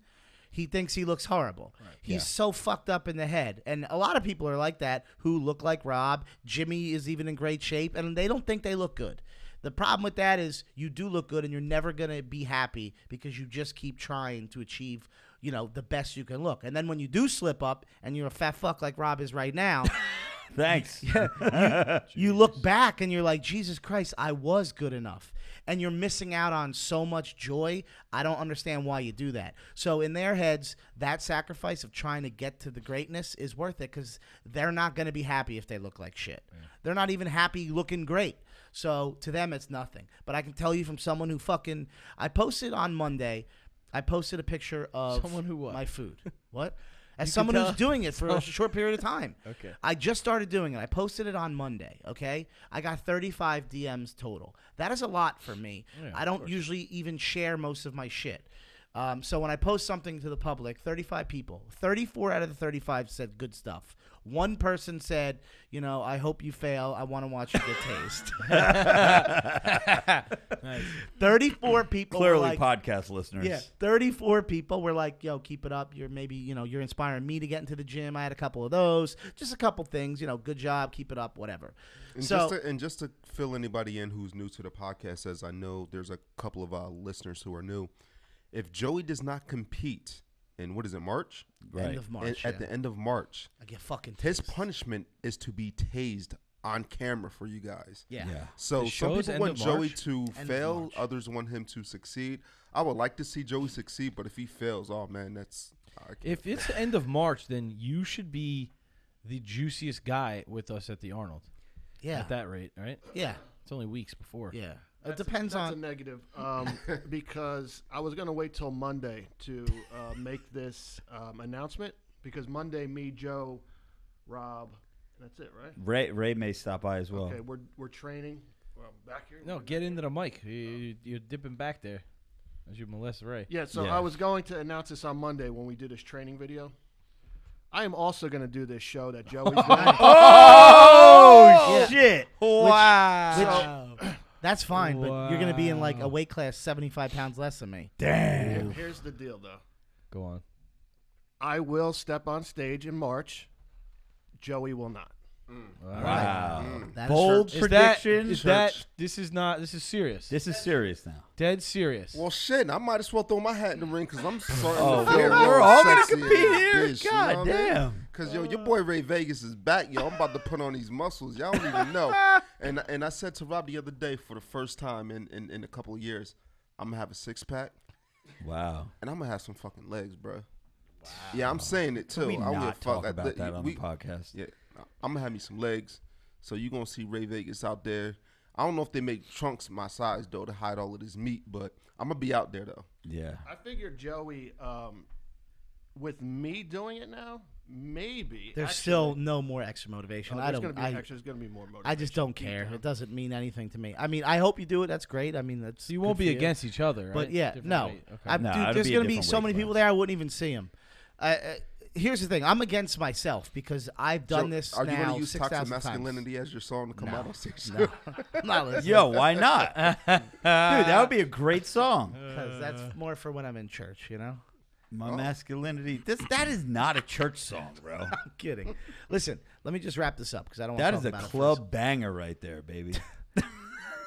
He thinks he looks horrible. He's Yeah. so fucked up in the head. And a lot of people are like that who look like Rob. Jimmy is even in great shape, and they don't think they look good. The problem with that is you do look good and you're never going to be happy because you just keep trying to achieve, you know, the best you can look. And then when you do slip up and you're a fat fuck like Rob is right now, Thanks. you look back and you're like, Jesus Christ, I was good enough. And you're missing out on so much joy. I don't understand why you do that. So, in their heads, that sacrifice of trying to get to the greatness is worth it because they're not going to be happy if they look like shit. They're not even happy looking great. So, to them, it's nothing. But I can tell you from someone who fucking. I posted on Monday, I posted a picture of Someone who what? my food. what? As You someone who's doing it for a short period of time. Okay. I just started doing it. I posted it on Monday. Okay, I got 35 DMs total. That is a lot for me. Yeah, I don't usually even share most of my shit. Um, so when I post something to the public, 35 people, 34 out of the 35 said good stuff. One person said, you know, I hope you fail. I want to watch you get taste. 34 people were Clearly, like, podcast listeners. yeah, 34 people were like, "Yo, keep it up. You're maybe, you know, you're inspiring me to get into the gym." I had a couple of those, just a couple things, you know, good job, keep it up, whatever. And so, just to, and just to fill anybody in who's new to the podcast, as I know there's a couple of uh, listeners who are new. If Joey does not compete in what is it March? Right. end of And March, at the end of March, I get fucking his punishment is to be tased on camera for you guys. Yeah. Yeah. So some people want Joey March? to of fail, others want him to succeed. I would like to see Joey succeed, but if he fails, oh man, that's if it's the end of March then you should be the juiciest guy with us at the Arnold yeah, at that rate right yeah, it's only weeks before yeah. It That's- depends that's on. a negative um, because I was gonna wait till Monday to uh, make this um, announcement because Monday, me, Joe, Rob, that's it, right? Ray Ray may stop by as well. Okay, we're we're training. Well, back here. no get into the mic you, you- you're dipping back there as you molest Ray Yeah, so Yeah. I was going to announce this on Monday when we did this training video. I am also going to do this show that Joey's doing. Oh Yeah. shit! wow That's fine, but you're gonna be in like a weight class 75 pounds less than me. Damn. Here's the deal, though. go on I will step on stage in March. Joey will not. Mm. Wow. Mm. That is Bold for- is that, prediction. is that this is not this is serious This is serious now. dead serious well, shit. I might as well throw my hat in the ring because I'm starting Oh, to feel we're, real we're all gonna compete here. this bitch, you God know what I mean? damn. Cause yo, your boy Ray Vegas is back, yo. I'm about to put on these muscles. Y'all don't even know. and and I said to Rob the other day for the first time in, in, in a couple of years, I'm gonna have a six pack Wow. and I'm gonna have some fucking legs, bro. Yeah, I'm saying it too. Can we I don't give a not fuck. talk I- about that on we- the podcast? Yeah, I'm gonna have me some legs. So you're gonna see Ray Vegas out there. I don't know if they make trunks my size though to hide all of this meat, but I'm gonna be out there though. Yeah. I figure Joey, um, with me doing it now, maybe There's actually- still no more extra motivation. Oh, I there's don't. Gonna be, I, actually, there's gonna be more motivation. I just don't care. It doesn't mean anything to me. I mean, I hope you do it. That's great. I mean, that's so you won't for be you. against each other right? But yeah, Different no. weight. okay. I, No, dude, it'll there's be a gonna be different so weight many people class. there. I wouldn't even see them. Uh, uh, here's the thing. I'm against myself because I've done So, this Are you now gonna use six toxic thousand times. masculinity as your song to come out on stage? No, I'm not listening. Yo, why not? Dude, that would be a great song. because that's more for when I'm in church. You know. My masculinity. This that is not a church song, bro. I'm kidding. Listen, let me just wrap this up because I don't. That wanna is talk a about club banger right there, baby.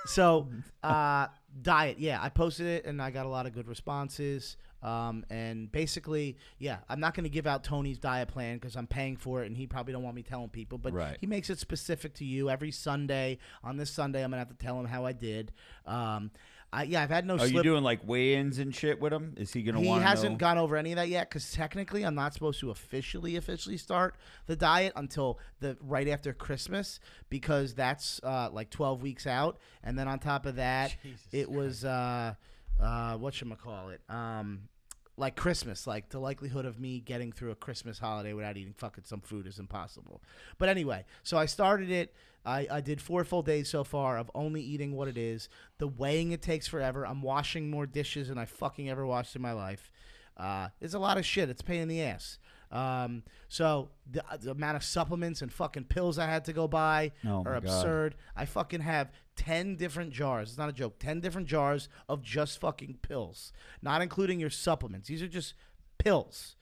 So, uh, diet. Yeah, I posted it and I got a lot of good responses. Um, and basically, yeah, I'm not going to give out Tony's diet plan because I'm paying for it, and he probably don't want me telling people. But Right. he makes it specific to you every Sunday. On this Sunday, I'm gonna have to tell him how I did. Um, I, yeah, I've had no. Are you doing like weigh-ins and shit with him? Is he gonna he want? hasn't know? gone over any of that yet because technically I'm not supposed to officially officially start the diet until the right after Christmas because that's uh, like 12 weeks out, and then on top of that, it was uh, uh, what should call it? Um, like Christmas, like the likelihood of me getting through a Christmas holiday without eating fucking some food is impossible. But anyway, so I started it. I, I did four full days so far of only eating what it is. The weighing it takes forever. I'm washing more dishes than I fucking ever washed in my life. Uh, it's a lot of shit. It's a pain in the ass. Um, so the, the amount of supplements and fucking pills I had to go buy Oh are God. absurd. I fucking have 10 different jars. It's not a joke. 10 different jars of just fucking pills, not including your supplements. These are just pills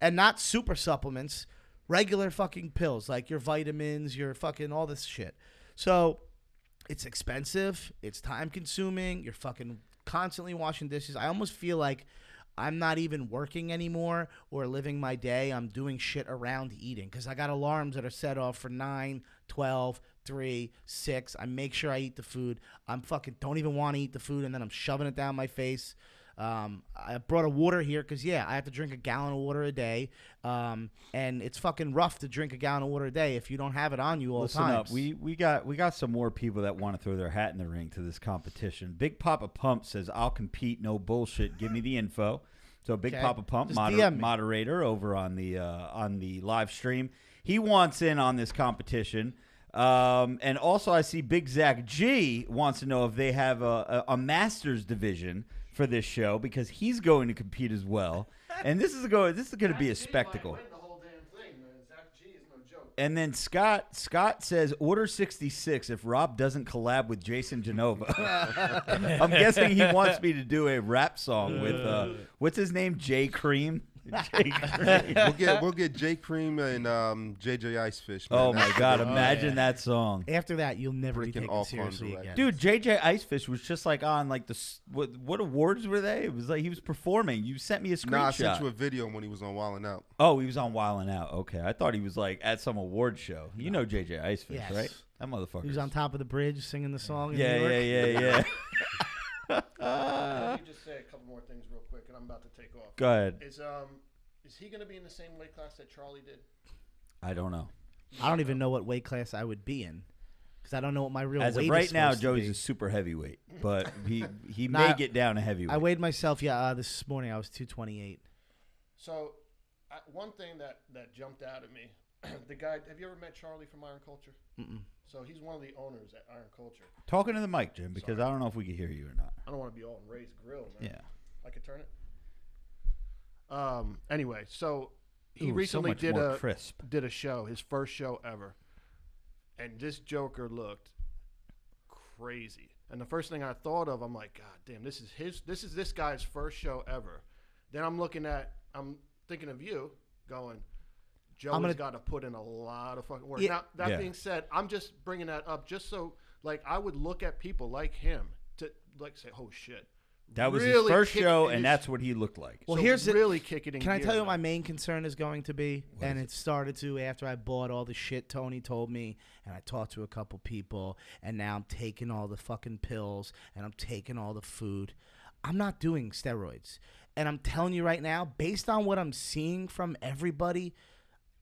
and not super supplements, regular fucking pills like your vitamins, your fucking all this shit. So it's expensive, it's time consuming, you're fucking constantly washing dishes. I almost feel like I'm not even working anymore or living my day. I'm doing shit around eating because I got alarms that are set off for 9, 12, 3, 6. I make sure I eat the food. I'm fucking don't even want to eat the food and then I'm shoving it down my face. Um, I brought a water here because yeah, I have to drink a gallon of water a day, um, and it's fucking rough to drink a gallon of water a day if you don't have it on you all Listen the time. up. We we got we got some more people that want to throw their hat in the ring to this competition. Big Papa Pump says, "I'll compete. No bullshit. Give me the info." So Big Okay. Papa Pump, Just moder- DM me. moderator over on the uh, on the live stream, he wants in on this competition. Um, and also, I see Big Zach G wants to know if they have a, a, a Masters division for this show because he's going to compete as well. And this is going this is going to be a spectacle. the whole damn thing, man. Zach G is no joke. And then Scott Scott says order 66 if Rob doesn't collab with Jason Genova. I'm guessing he wants me to do a rap song with uh what's his name? Jay Cream. Jay Cream. we'll get we'll get J Cream and um, JJ Icefish. Man. Oh my That's- god, imagine that song. After that, you'll never be Breaking taken all seriously conduit. again. Dude, JJ Icefish was just like on like the s- what, what awards were they? It was like he was performing. You sent me a screenshot. Nah, I sent you a video when he was on Wildin' Out. oh, he was on Wildin' Out. Okay, I thought he was like at some award show. You know JJ Icefish, Yes. right? That motherfucker. He was on top of the bridge singing the song. In Yeah, New York. yeah, yeah, yeah. Let me just say a couple more things real quick, and I'm about to take off. Go ahead. Is um is he going to be in the same weight class that Charlie did? I don't know. I don't even know what weight class I would be in because I don't know what my real As weight of is right now, supposed to Joey's be. a super heavyweight, but he he Nah, may get down to heavyweight. I weighed myself. Yeah, uh, this morning I was 228. So, I, one thing that that jumped out at me, the guy. Have you ever met Charlie from Iron Culture? Mm-mm. So he's one of the owners at Iron Culture. Talking to the mic, Jim, because I don't know if we can hear you or not. I don't want to be all in Ray's grill, man. Yeah. I could turn it. Um. Anyway, so he Ooh, recently much did a crisp. did a show, his first show ever, and this Joker looked crazy. And the first thing I thought of, I'm like, God damn, this is his. This is this guy's first show ever. Then I'm looking at, I'm thinking of you, going, Joe I'm has gonna- got to put in a lot of fucking work. Yeah. Now that Yeah. being said, I'm just bringing that up just so, like, I would look at people like him to like say, oh shit. That was Really his first kick- show, his- and that's what he looked like. Well, so here's the- really kick it in Can I tell you what my main concern is going to be? and it started to after I bought all the shit Tony told me, and I talked to a couple people, and now I'm taking all the fucking pills, and I'm taking all the food. I'm not doing steroids. And I'm telling you right now, based on what I'm seeing from everybody,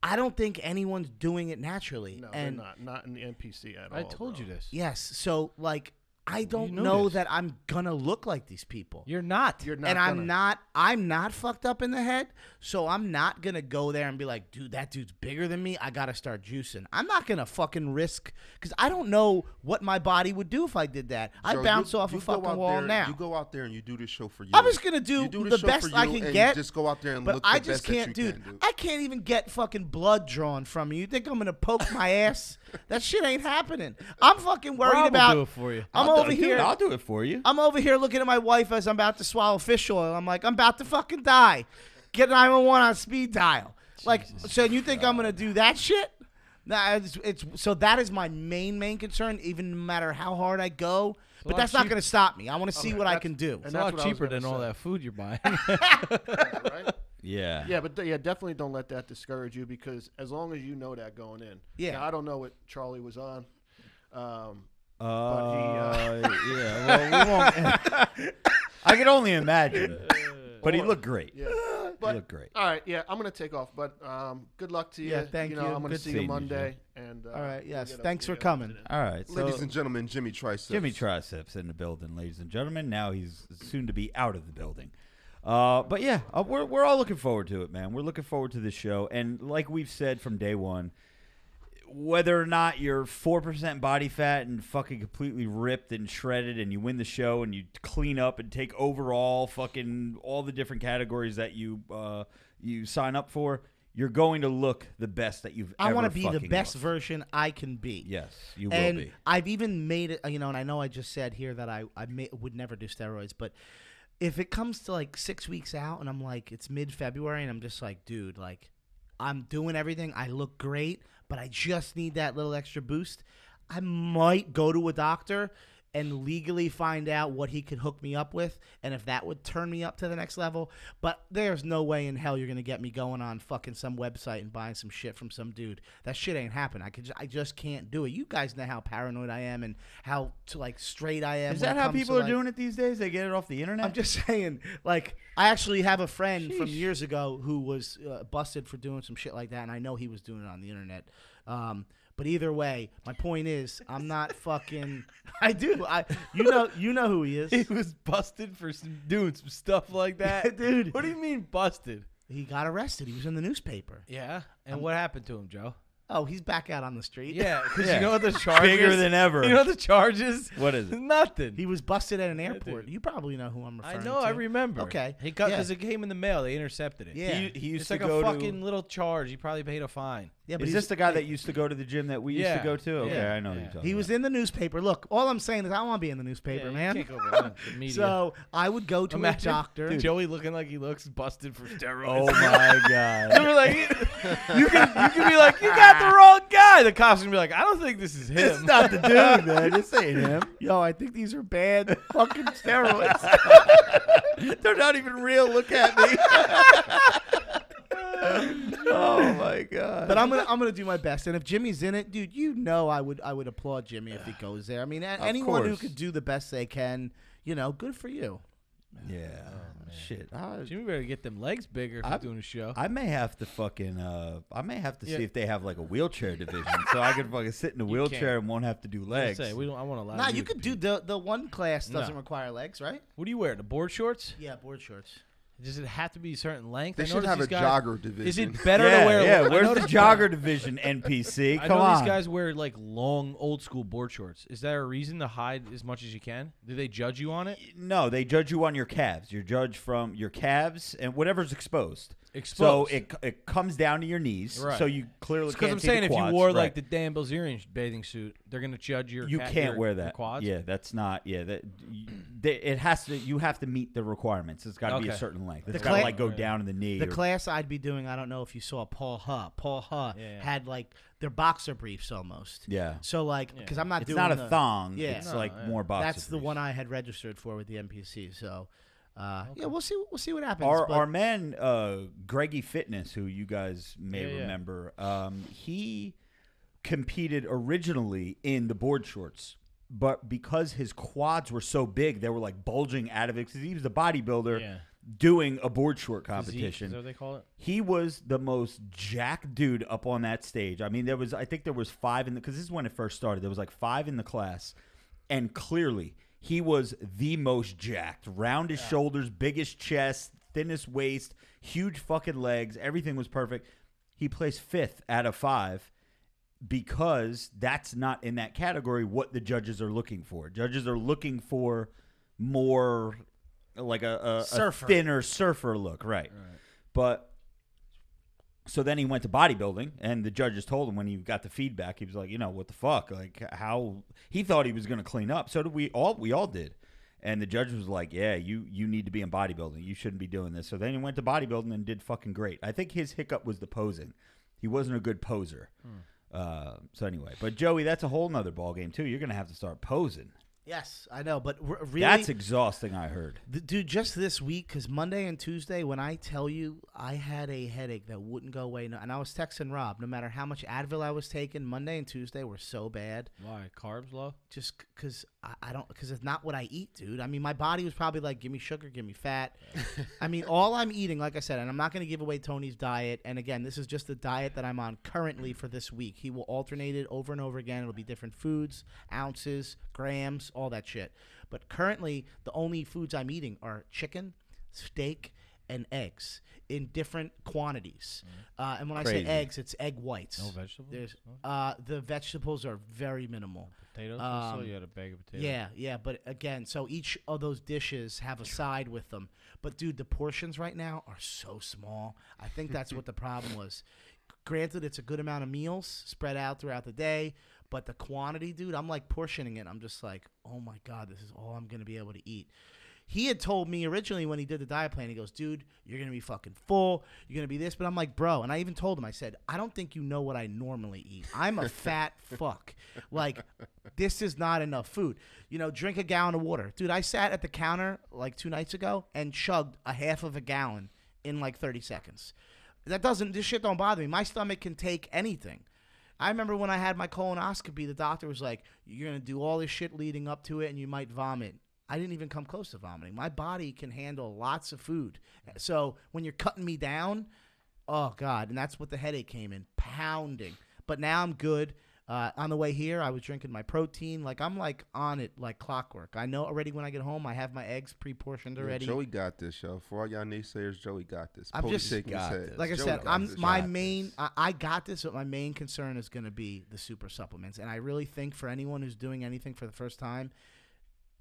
I don't think anyone's doing it naturally. No, and they're not. Not in the NPC at all. I told bro. you this. yes, so like I don't know know that I'm gonna look like these people You're not. You're not. and gonna. I'm not I'm not fucked up in the head, so I'm not gonna go there and be like, dude, that dude's bigger than me. I gotta start juicing. I'm not gonna fucking risk because I don't know what my body would do if I did that. I So bounce you- off you a fucking wall there- now. You go out there and you do this show for you. I'm just gonna do, do the best I can and get. Just go out there and but look I the just best can't, you dude. can do. I can't even get fucking blood drawn from you. You think I'm gonna poke my ass? That shit ain't happening. I'm fucking worried Rob will about. do it for you. I'm I'll over do, here. Dude, I'll do it for you. I'm over here looking at my wife as I'm about to swallow fish oil. I'm like, I'm about to fucking die. Get 911 on speed dial. Like, so you think I'm gonna do that shit? Nah, it's, it's so that is my main main concern. Even no matter how hard I go, but lot that's not cheap- going to stop me. I want to see Okay, what I that's- can do. and It's a that's lot what I was cheaper gonna than all say. that food you're buying. right? Yeah. Yeah, but yeah, definitely don't let that discourage you because as long as you know that going in. Yeah. Now, I don't know what Charlie was on. Um, Uh, But yeah. Well, we won't. I can only imagine. But he looked great. yeah. He But looked great. all right, yeah, I'm gonna take off. But um, good luck to you. Yeah, thank you. Know, you. I'm gonna Good see seeing you you, Monday. And uh, All right, we'll yes, get a- thanks we'll for get a- coming. All right. So Ladies and gentlemen, Jimmy Triceps. Jimmy Triceps in the building, ladies and gentlemen. Now he's soon to be out of the building. Uh, but yeah, uh, we're we're all looking forward to it, man. We're looking forward to this show, and like we've said from day one, whether or not you're four percent body fat and fucking completely ripped and shredded, and you win the show and you clean up and take overall fucking all the different categories that you uh, you sign up for, you're going to look the best that you've. Ever. I want to be the best version I can be. Yes, you will and be. I've even made it, you know, and I know I just said here that I, I may, would never do steroids, but if it comes to like six weeks out and I'm like, it's mid February and I'm just like, dude, like, I'm doing everything. I look great, but I just need that little extra boost. I might go to a doctor and legally find out what he could hook me up with and if that would turn me up to the next level. But there's no way in hell you're gonna get me going on fucking some website and buying some shit from some dude. That shit ain't happen. I could ju- I just can't do it. You guys know how paranoid I am and how to like straight I am. Is that how people are like- doing it these days? They get it off the internet. I'm just saying, like, I actually have a friend from years ago who was uh, busted for doing some shit like that, and I know he was doing it on the internet. Um, but either way, my point is, I'm not fucking. I do. I, you know, you know who he is. he was busted for some, doing some stuff like that, Dude. What do you mean busted? He got arrested. He was in the newspaper. Yeah, and um, what happened to him, Joe? Oh, he's back out on the street. Yeah, because Yeah. you know what the charge Bigger is? than ever. You know the charges? What is it? Nothing. He was busted at an airport. dude. You probably know who I'm referring. To. I know. to. I remember. Okay. He got Yeah. because it came in the mail. They intercepted it. Yeah. He, he used It's to like go a fucking to. little charge. He probably paid a fine. Yeah, but Is he's- this the guy that used to go to the gym that we used Yeah, to go to? Okay, yeah, I know. who yeah. you're talking He was about. in the newspaper. Look, all I'm saying is I want to be in the newspaper, Yeah, man. You can't go around the media. So I would go to Imagine a doctor. Joey looking like he looks busted for steroids. Oh my You god! were like, you can you can be like, you got the wrong guy. The cops gonna be like, I don't think this is him. This is not the dude, man. This ain't him. Yo, I think these are bad fucking steroids. They're not even real. Look at me. Oh my god! but I'm gonna I'm gonna do my best. And if Jimmy's in it, dude, you know I would I would applaud Jimmy if he goes there. I mean, a- anyone who course. could do the best they can, you know, good for you. yeah. Shit. I, Jimmy better get them legs bigger if I'm- he's doing a show. I may have to fucking. Uh, I may have to Yeah. see if they have like a wheelchair division, so I can fucking sit in a You wheelchair can't. and won't have to do I legs. say we don't. I want to allow. Nah, you you to could do the the one class doesn't No. require legs, right? What do you wear? The board shorts? Yeah, board shorts. Does it have to be a certain length? They I should have a guys- jogger division. Is it better yeah, to wear? yeah. I Where's the noticed- jogger division? NPC. I Come know on. these guys wear like long, old school board shorts. Is there a reason to hide as much as you can? Do they judge you on it? No, they judge you on your calves. You're judged from your calves and whatever's exposed. Exposed. So it, it comes down to your knees. Right. So you clearly Because can't I'm see saying the if you wore Right. like the Dan Bilzerian bathing suit, they're gonna judge your. you ca- can't your- wear that. quads. Yeah, that's not. Yeah, that they, it has to. You have to meet the requirements. It's got to be a certain length. It's got to cla- like go down in the knee. The or- class I'd be doing, I don't know if you saw Paul Huh. Paul Huh Yeah, yeah. had like their boxer briefs almost. yeah, So like, because I'm not it's doing not a the- thong. Yeah. it's No, like yeah. more boxer. That's the one I had registered for with the NPC. So, uh, yeah, we'll see. We'll see what happens. Our our man uh, Greggy Fitness, who you guys may Yeah, yeah. remember, um, he competed originally in the board shorts, but because his quads were so big, they were like bulging out of it. Because he was a bodybuilder Yeah. doing a board short competition. Is that what they call it? he was the most jacked dude up on that stage. I mean, there was I think there was five in the because this is when it first started. There was like five in the class, and clearly he was the most jacked. Roundest shoulders, biggest chest, thinnest waist, huge fucking legs. Everything was perfect. He placed fifth out of five because that's not in that category what the judges are looking for. Judges are looking for more like a, a, a thinner surfer look, right? But so then he went to bodybuilding, and the judges told him when he got the feedback, he was like, you know, what the fuck? Like how he thought he was going to clean up. So did we all. We all did. And the judge was like, "Yeah, you you need to be in bodybuilding. You shouldn't be doing this." So then he went to bodybuilding and did fucking great. I think his hiccup was the posing. He wasn't a good poser. Uh, so anyway, but Joey, that's a whole nother ballgame too. You're gonna have to start posing. Yes, I know, but r- really, That's exhausting. I heard. Th- Dude, just this week, because Monday and Tuesday, when I tell you I had a headache that wouldn't go away, no, and I was texting Rob, no matter how much Advil I was taking, Monday and Tuesday were so bad. Why carbs low? Just because I, I don't, because it's not what I eat, dude. I mean, my body was probably like, give me sugar, give me fat. I mean, all I'm eating, like I said, and I'm not going to give away Tony's diet. And again, this is just the diet that I'm on currently for this week. He will alternate it over and over again. It'll be different foods, ounces, grams, all that shit. But currently, the only foods I'm eating are chicken, steak, and eggs in different quantities. Uh, and when I Crazy. say eggs, it's egg whites. No vegetables? There's, uh, the vegetables are very minimal. Potatoes? I saw Um, you had a bag of potatoes. Yeah, yeah, but again, so each of those dishes have a side with them. But dude, the portions right now are so small. I think that's what the problem was. Granted, it's a good amount of meals spread out throughout the day, but the quantity, dude, I'm like portioning it. I'm just like, oh my god, this is all I'm gonna be able to eat. He had told me originally when he did the diet plan, he goes, dude, you're gonna be fucking full. You're gonna be this, but I'm like, bro, and I even told him, I said, I don't think you know what I normally eat. I'm a fat fuck. Like, this is not enough food. You know, drink a gallon of water, dude. I sat at the counter like two nights ago and chugged a half of a gallon in like 30 seconds. That doesn't. This shit don't bother me. My stomach can take anything. I remember when I had my colonoscopy, the doctor was like, "You're gonna do all this shit leading up to it, and you might vomit." I didn't even come close to vomiting. My body can handle lots of food. So when you're cutting me down, oh god, and that's what the headache came in, pounding. But now I'm good. Uh, on the way here, I was drinking my protein. Like I'm like on it like clockwork. I know already when I get home, I have my eggs pre-portioned Yeah, already. Joey got this, yo. For all y'all naysayers, Joey got this. I'm just- got this. like I Joey said, I'm this. my Got main. I, I got this, but my main concern is going to be the super supplements, and I really think for anyone who's doing anything for the first time,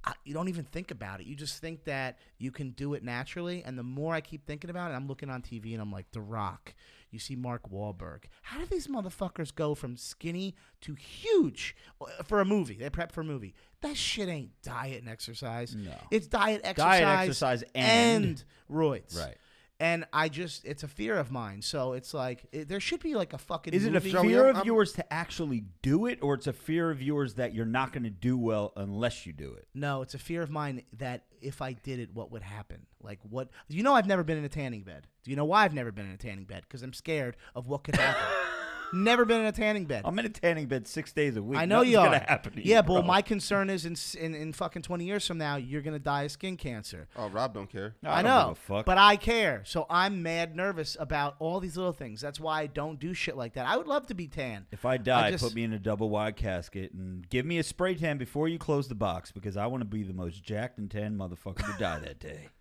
I, you don't even think about it. You just think that you can do it naturally, and the more I keep thinking about it, I'm looking on TV and I'm like, The Rock. You see Mark Wahlberg. How do these motherfuckers go from skinny to huge uh, for a movie? They prep for a movie. That shit ain't diet and exercise. No. it's diet, exercise, exercise, and- and roids. Right. And I just, it's a fear of mine. So it's like, it, there should be like a fucking. Is it a movie. fear of I'm- yours to actually do it, or it's a fear of yours that you're not going to do well unless you do it? No, it's a fear of mine that if I did it, what would happen? Like, what? You know, I've never been in a tanning bed. Do you know why I've never been in a tanning bed? Because I'm scared of what could happen. never been in a tanning bed. I'm in a tanning bed six days a week. I know Nothing's you are. Gonna happen to yeah, you, but bro. my concern is in, s- in in fucking 20 years from now, you're gonna die of skin cancer. Oh, Rob don't care. I, I, don't know, give a fuck. but I care. So I'm mad nervous about all these little things. That's why I don't do shit like that. I would love to be tan. If I die, just- put me in a double wide casket and give me a spray tan before you close the box because I want to be the most jacked and tan motherfucker to die that day.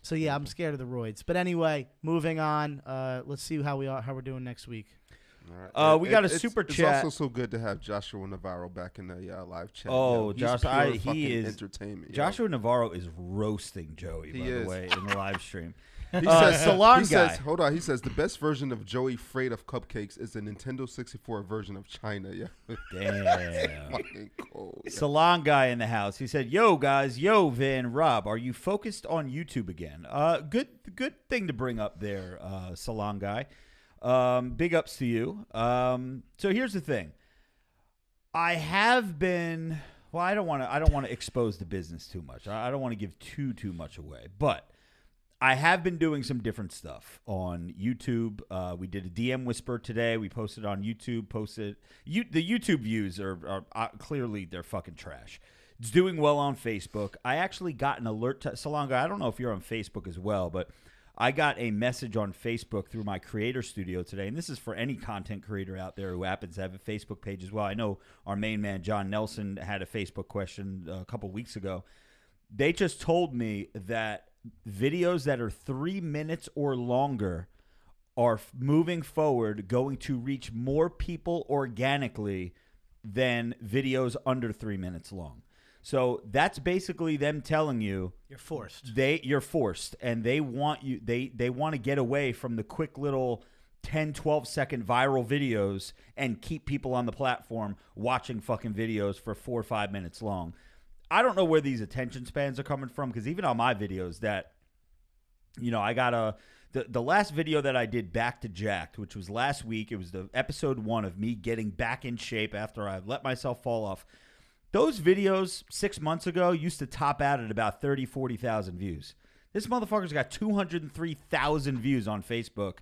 So yeah, I'm scared of the roids. But anyway, moving on. Uh, let's see how we are, how we're doing next week. Right. Uh, It- we got a it's- super it's chat. It's also so good to have Joshua Navarro back in the uh, live chat. Oh, yo. He's Josh, I- he is- entertainment. yo. Joshua Navarro is roasting Joey, He by is. the way, in the live stream. He Uh, says, Salon he guy. says, hold on. He says the best version of Joey Freight of cupcakes is the Nintendo 64 version of China. Yeah, Damn. fucking cold. Salon guy in the house. He said, "Yo guys, yo Van Rob, are you focused on YouTube again? Uh, good, good thing to bring up there, uh, Salon guy. Um, big ups to you. Um, so here's the thing. I have been. Well, I don't want to. I don't want to expose the business too much. I don't want to give too too much away, but." I have been doing some different stuff on YouTube. Uh, we did a DM whisper today. We posted on YouTube. Posted you, the YouTube views are, are uh, clearly they're fucking trash. It's doing well on Facebook. I actually got an alert. To, Salon guy, I don't know if you're on Facebook as well, but I got a message on Facebook through my creator studio today, and this is for any content creator out there who happens to have a Facebook page as well. I know our main man John Nelson had a Facebook question uh, a couple weeks ago they just told me that videos that are three minutes or longer are moving forward going to reach more people organically than videos under three minutes long. So that's basically them telling you You're forced. they you're forced and they want you they they want to get away from the quick little 10 12 second viral videos and keep people on the platform watching fucking videos for 4 or 5 minutes long. I don't know where these attention spans are coming from because even on my videos that you know, I got a the the last video that I did back to Jacked, which was last week. It was the episode one of me getting back in shape after I let myself fall off. Those videos six months ago used to top out at about 30, 40,000 views. This motherfucker's got 203,000 views on Facebook,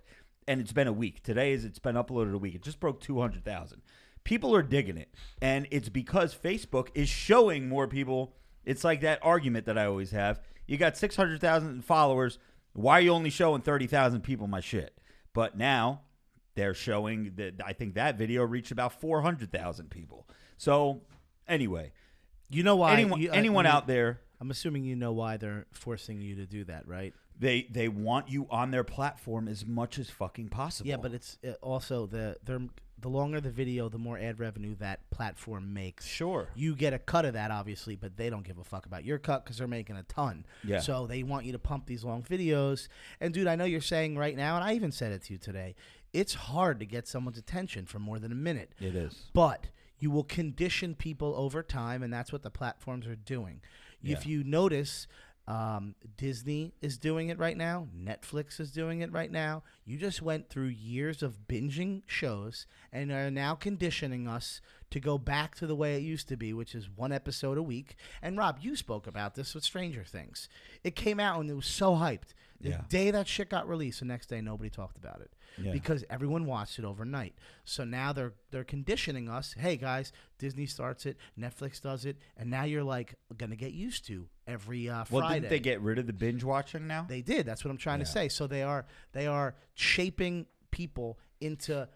and it's been a week. Today is it's been uploaded a week. It just broke 200,000. People are digging it, and it's because Facebook is showing more people. It's like that argument that I always have. You got 600,000 followers. Why are you only showing 30,000 people my shit? But now they're showing that I think that video reached about 400,000 people. So, anyway, You know why? anyone you- anyone you- out there I'm assuming you know why they're forcing you to do that, right? they they want you on their platform as much as fucking possible. Yeah, but it's uh, also the they're, the longer the video, the more ad revenue that platform makes. Sure. You get a cut of that, obviously, but they don't give a fuck about your cut because they're making a ton. Yeah. So they want you to pump these long videos. And dude, I know you're saying right now, and I even said it to you today. It's hard to get someone's attention for more than a minute. it is. But you will condition people over time, and that's what the platforms are doing. If you notice, um, Disney is doing it right now. Netflix is doing it right now. You just went through years of binging shows and are now conditioning us to go back to the way it used to be, which is one episode a week. And Rob, you spoke about this with Stranger Things. It came out and it was so hyped. The Yeah. day that shit got released, the next day nobody talked about it Yeah. because everyone watched it overnight. So now they're they're conditioning us. Hey guys, Disney starts it, Netflix does it, and now you're like gonna get used to every uh, Well, didn't they get rid of the binge watching now? They did. That's what I'm trying to say. So they are they are shaping people into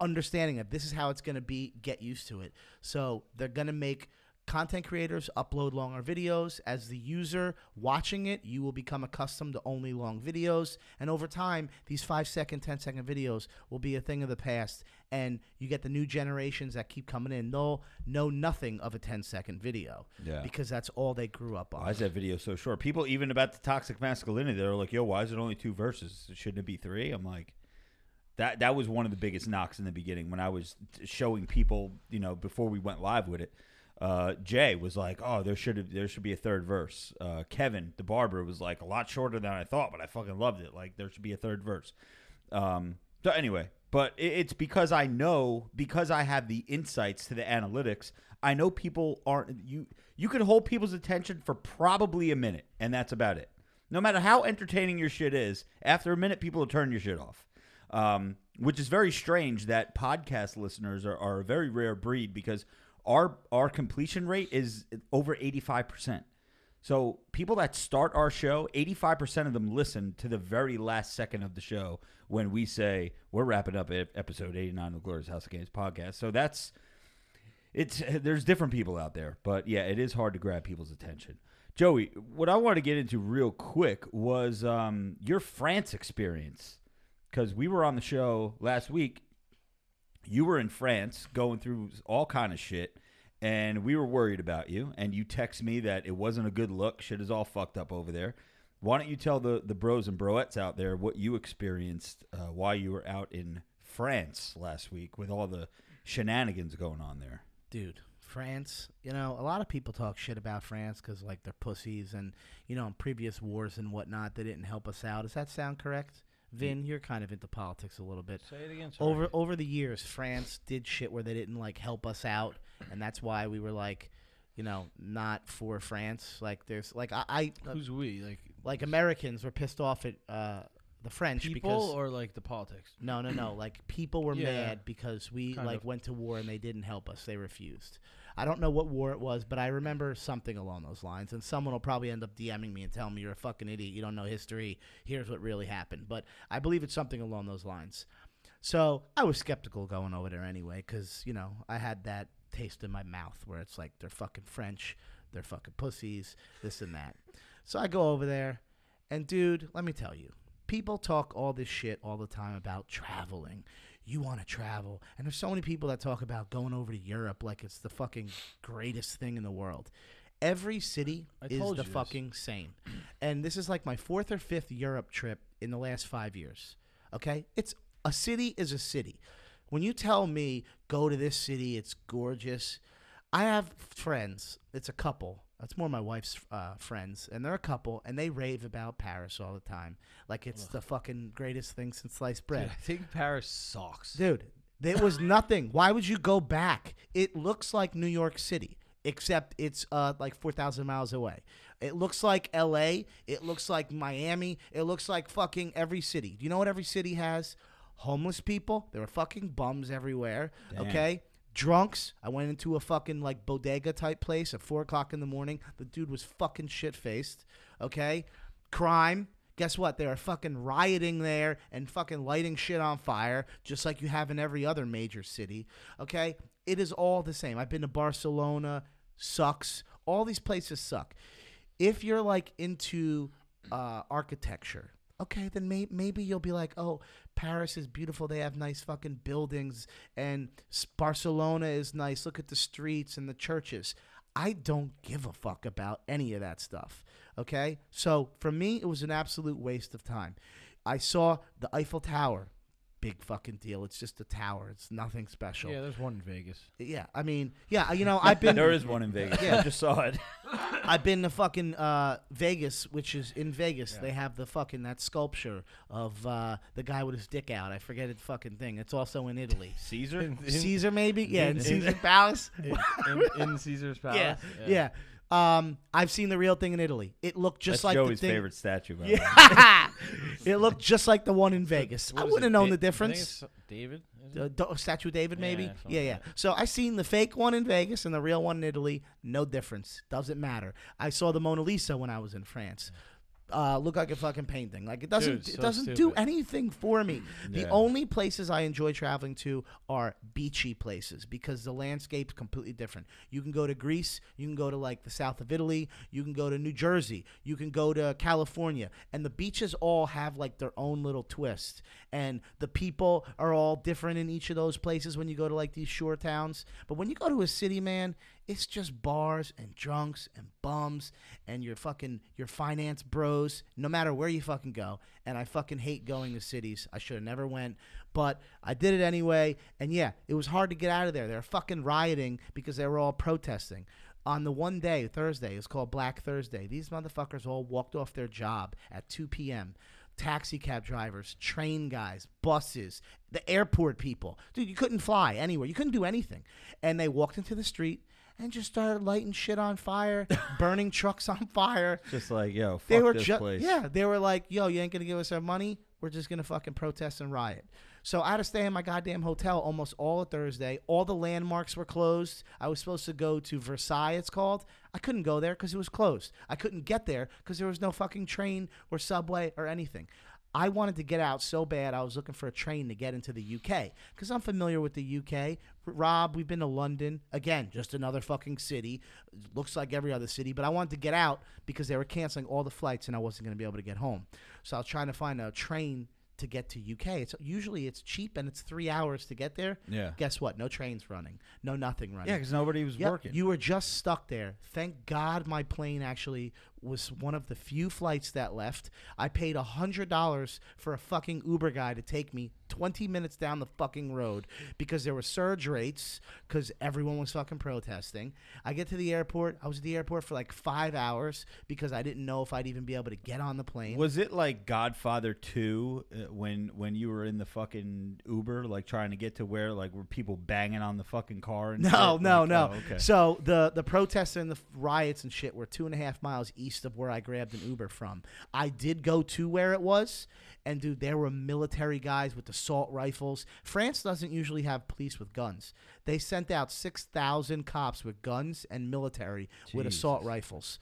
understanding that this is how it's going to be. Get used to it. So they're going to make content creators upload longer videos. As the user watching it, you will become accustomed to only long videos, and over time, these five second, 10 second videos will be a thing of the past. And you get the new generations that keep coming in. They'll know nothing of a 10 second video Yeah. because that's all they grew up on. Why is that video so short? People even about the toxic masculinity, they're like, "Yo, why is it only two verses? Shouldn't it be three? I'm like, that that was one of the biggest knocks in the beginning when I was showing people, you know, before we went live with it. Uh, Jay was like, "Oh, there should there should be a third verse." Uh, Kevin, the barber, was like, "A lot shorter than I thought, but I fucking loved it. Like, there should be a third verse." Um, so anyway, but it, it's because I know because I have the insights to the analytics. I know people aren't you. You can hold people's attention for probably a minute, and that's about it. No matter how entertaining your shit is, after a minute, people will turn your shit off. Um, which is very strange that podcast listeners are, are a very rare breed because our our completion rate is over eighty five percent. So people that start our show, 85% of them listen to the very last second of the show when we say we're wrapping up ep- episode 89 of the Glorious House of Gains podcast. So that's it's there's different people out there, but yeah, it is hard to grab people's attention. Joey, what I want to get into real quick was um, your France experience because we were on the show last week. You were in France going through all kind of shit, and we were worried about you. And you text me that it wasn't a good look. Shit is all fucked up over there. Why don't you tell the the bros and broettes out there what you experienced uh, while you were out in France last week with all the shenanigans going on there? dude france you know a lot of people talk shit about france because like they're pussies and you know in previous wars and whatnot they didn't help us out does that sound correct vin you're kind of into politics a little bit Say it again. sorry. over over the years france did shit where they didn't like help us out and that's why we were like you know not for france like there's like i, I Who's we? Like like americans were pissed off at uh the french people because or like the politics? no, no, no. Like people were Yeah. mad because we Kind like of. went to war and they didn't help us. They refused. I don't know what war it was, but I remember something along those lines. And someone will probably end up DMing me and telling me you're a fucking idiot. You don't know history. Here's what really happened. But I believe it's something along those lines. So I was skeptical going over there anyway, because you know I had that taste in my mouth where it's like they're fucking French, they're fucking pussies, this and that. So I go over there, and dude, let me tell you, people talk all this shit all the time about traveling. You want to travel, and there's so many people that talk about going over to Europe like it's the fucking greatest thing in the world. Every city I is the you this. fucking same, and this is like my fourth or fifth Europe trip in the last five years. Okay, it's a city is a city. When you tell me go to this city, it's gorgeous. I have friends. It's a couple. That's more my wife's uh, friends, and they're a couple, and they rave about Paris all the time, like it's the fucking greatest thing since sliced Dude, bread. I think Paris sucks. Dude, there was nothing. Why would you go back? It looks like New York City. except it's uh, like 4,000 miles away. It looks like LA. It looks like Miami. It looks like fucking every city. Do you know what every city has? Homeless people. There are fucking bums everywhere. Damn. Okay. Drunks. I went into a fucking like bodega type place at four o'clock in the morning. The dude was fucking shit faced. Okay. Crime. Guess what? They are fucking rioting there and fucking lighting shit on fire, just like you have in every other major city. Okay? It is all the same. I've been to Barcelona, sucks. All these places suck. If you're like into uh, architecture, okay, then may- maybe you'll be like, oh, Paris is beautiful. They have nice fucking buildings, and Barcelona is nice. Look at the streets and the churches. I don't give a fuck about any of that stuff. Okay? So for me, it was an absolute waste of time. I saw the Eiffel Tower. Big fucking deal. It's just a tower. It's nothing special. Yeah, Yeah, there's one in Vegas. Yeah, I mean, yeah, you know, I've been there is one in Vegas. Yeah. I just saw it. I've been to fucking uh, Vegas, which is in Vegas. They have the fucking that sculpture of uh, the guy with his dick out. I forget it fucking thing. It's also in Italy. Caesar. Caesar, maybe? Yeah, in in- Caesar Palace. in, in, in Caesar's Palace. Yeah, yeah. Um, I've seen the real thing in Italy. It looked just That's like Joey's the thing. favorite statue. by. Yeah, it looked just like the one in Vegas. I wouldn't have known the difference. it's David. The Do- statue of David, maybe. Yeah, Yeah, yeah. So I seen the fake one in Vegas and the real one in Italy. No difference. Doesn't matter. I saw the Mona Lisa when I was in France. Uh, look like a fucking painting. Like it doesn't. Dude, it so doesn't do stupid. anything for me. The Yeah. only places I enjoy traveling to are beachy places because the landscape's completely different. You can go to Greece. You can go to like the south of Italy. You can go to New Jersey. You can go to California, and the beaches all have like their own little twist. And the people are all different in each of those places when you go to like these shore towns. But when you go to a city, man, it's just bars and drunks and bums and your fucking your finance bros no matter where you fucking go and i fucking hate going to cities i should have never went but i did it anyway and yeah it was hard to get out of there they were fucking rioting because they were all protesting on the one day thursday it's called black thursday these motherfuckers all walked off their job at 2 p.m taxi cab drivers, train guys, buses, the airport people. Dude, you couldn't fly anywhere. You couldn't do anything. And they walked into the street and just started lighting shit on fire, burning trucks on fire. Just like yo, fuck They were this just place. yeah, they were like, "Yo, you ain't gonna give us our money. We're just gonna fucking protest and riot." So I had to stay in my goddamn hotel almost all of Thursday. All the landmarks were closed. I was supposed to go to Versailles, it's called. I couldn't go there because it was closed. I couldn't get there because there was no fucking train or subway or anything. I wanted to get out so bad. I was looking for a train to get into the UK because I'm familiar with the UK. Rob, we've been to London again, just another fucking city. Looks like every other city, but I wanted to get out because they were canceling all the flights and I wasn't going to be able to get home. So I was trying to find a train to get to UK. It's usually it's cheap and it's three hours to get there. Yeah. Guess what? No trains running. No nothing running. Yeah, because nobody was Yep, working. You were just stuck there. Thank God my plane actually was one of the few flights that left. I paid a hundred dollars for a fucking Uber guy to take me twenty minutes down the fucking road because there were surge rates because everyone was fucking protesting. I get to the airport. I was at the airport for like five hours because I didn't know if I'd even be able to get on the plane. Was it like Godfather Two uh, when when you were in the fucking Uber, like trying to get to where like were people banging on the fucking car? And No, shit? no, Like, no. oh, okay. So the the protests and the riots and shit were two and a half miles east of where I grabbed an Uber from. I did go to where it was, and dude, there were military guys with assault rifles. France doesn't usually have police with guns. They sent out six thousand cops with guns and military with assault rifles.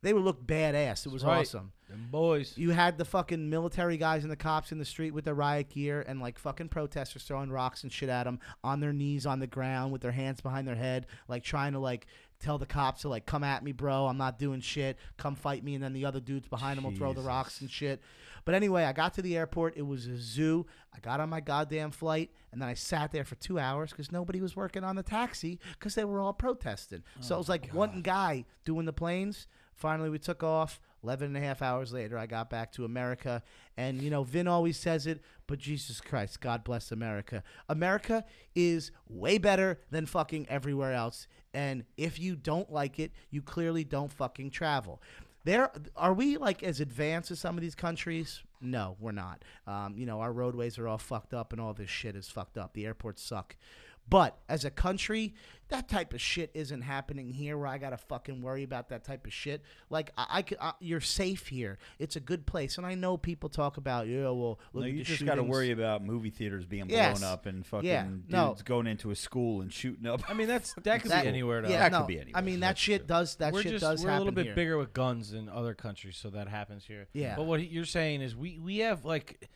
They would look badass. It was Right. awesome. Them boys. You had the fucking military guys and the cops in the street with their riot gear and like fucking protesters throwing rocks and shit at them on their knees on the ground with their hands behind their head, like trying to like tell the cops to like come at me, bro. I'm not doing shit. Come fight me, and then the other dudes behind them will throw the rocks and shit. But anyway, I got to the airport. It was a zoo. I got on my goddamn flight, and then I sat there for two hours because nobody was working on the taxi because they were all protesting. so it was oh, like one guy doing the planes. Finally, we took off. 11 and a half hours later, I got back to America. And, you know, Vin always says it, but Jesus Christ, God bless America. America is way better than fucking everywhere else. And if you don't like it, you clearly don't fucking travel. There are we like as advanced as some of these countries? No, we're not. Um, you know, our roadways are all fucked up and all this shit is fucked up. The airports suck. But as a country, that type of shit isn't happening here where I got to fucking worry about that type of shit. Like, I, I, could- I- you're safe here. It's a good place. And I know people talk about, yeah, well, look No, at you the just got to worry about movie theaters being Yes. blown up and fucking Yeah, dudes no. going into a school and shooting up. I mean, that's that could That- be anywhere. Though. Yeah, That could no, be I mean, that That's shit true. does, that we're shit just does we're a happen little bit here. bigger with guns in other countries, so that happens here. Yeah. But what you're saying is we we have like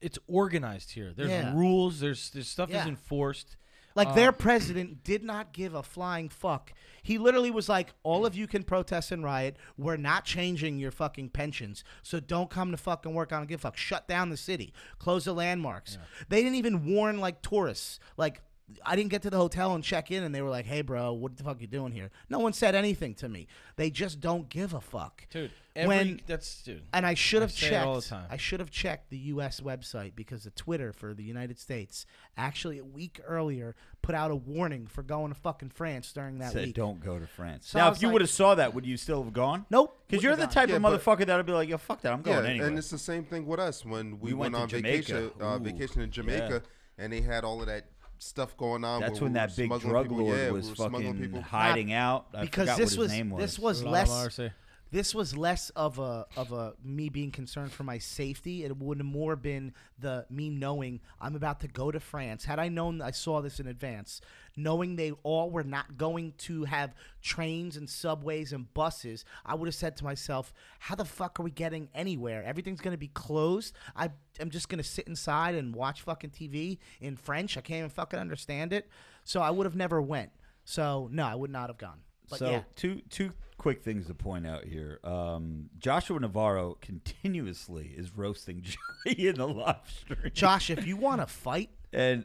it's organized here. There's Yeah. rules. There's there's stuff Yeah. is enforced. Like Uh, their president did not give a flying fuck. He literally was like, "All of you can protest and riot. We're not changing your fucking pensions, so don't come to fucking work. I don't give a fuck. Shut down the city. Close the landmarks. They didn't even warn like tourists. Like I didn't get to the hotel and check in, and they were like, "Hey, bro, what the fuck you doing here?" No one said anything to me. They just don't give a fuck. dude. Every, When- that's dude. And I should have checked. all the time. I should have checked the U.S. website because the Twitter for the United States actually a week earlier put out a warning for going to fucking France during that Said week. don't go to France. So now, if you like- would have saw that, would you still have gone? Nope. Because you're the have type of Yeah, but- motherfucker that'll be like, "Yo, fuck that, I'm going yeah, anyway." and it's the same thing with us when we, We went went, on Jamaica. vacation, uh, vacation in Jamaica, and they had all of that stuff going on. That's when we that big drug people. lord Yeah, was were smuggling fucking people. hiding out. I because forgot this what his was name was. this was Lala less Marcy. This was less of a of a me being concerned for my safety. It would have more been the me knowing I'm about to go to France. Had I known I saw this in advance, knowing they all were not going to have trains and subways and buses, I would have said to myself, "How the fuck are we getting anywhere? Everything's going to be closed. I am just going to sit inside and watch fucking TV in French. I can't even fucking understand it." So I would have never went. So no, I would not have gone. But so yeah. two two quick things to point out here. Um, Joshua Navarro continuously is roasting Joey in the live stream, Josh, if you want to fight, and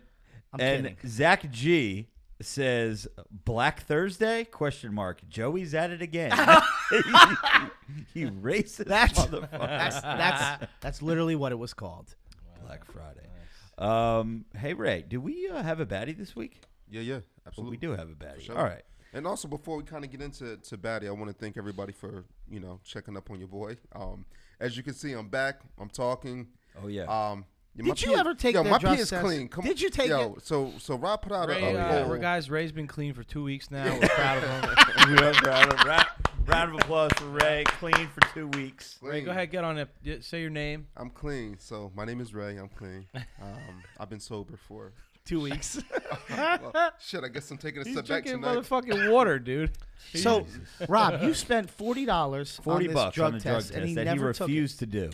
I'm and kidding. Zach G says Black Thursday question mark. Joey's at it again. you racist That's motherfucker. that's that's that's literally what it was called. Black Friday. Um, hey Ray, do we uh, have a baddie this week? Yeah, yeah, Well, absolutely. we do have a baddie. sure. All right. And also, before we kind of get into to Batty, I want to thank everybody for you know checking up on your boy. Um, as you can see, I'm back. I'm talking. Oh yeah. Um, yeah, Did you pee- ever take yo, that my drug pee is test? clean. Come Did you take yo, it? So so Rob put out Ray, a, uh, poll. we're guys. Ray's been clean for two weeks now. We're proud of him. We have- round, of- round, round of applause for Ray. Clean for two weeks. Ray, go ahead, get on it. Say your name. I'm clean. So my name is Ray. I'm clean. Um, I've been sober for Two weeks. well, shit. I guess I'm taking a He's step back drinking tonight. motherfucking water, dude. so, Rob, you spent forty dollars Forty on this bucks drug on a test, drug test and he that never he took refused to do.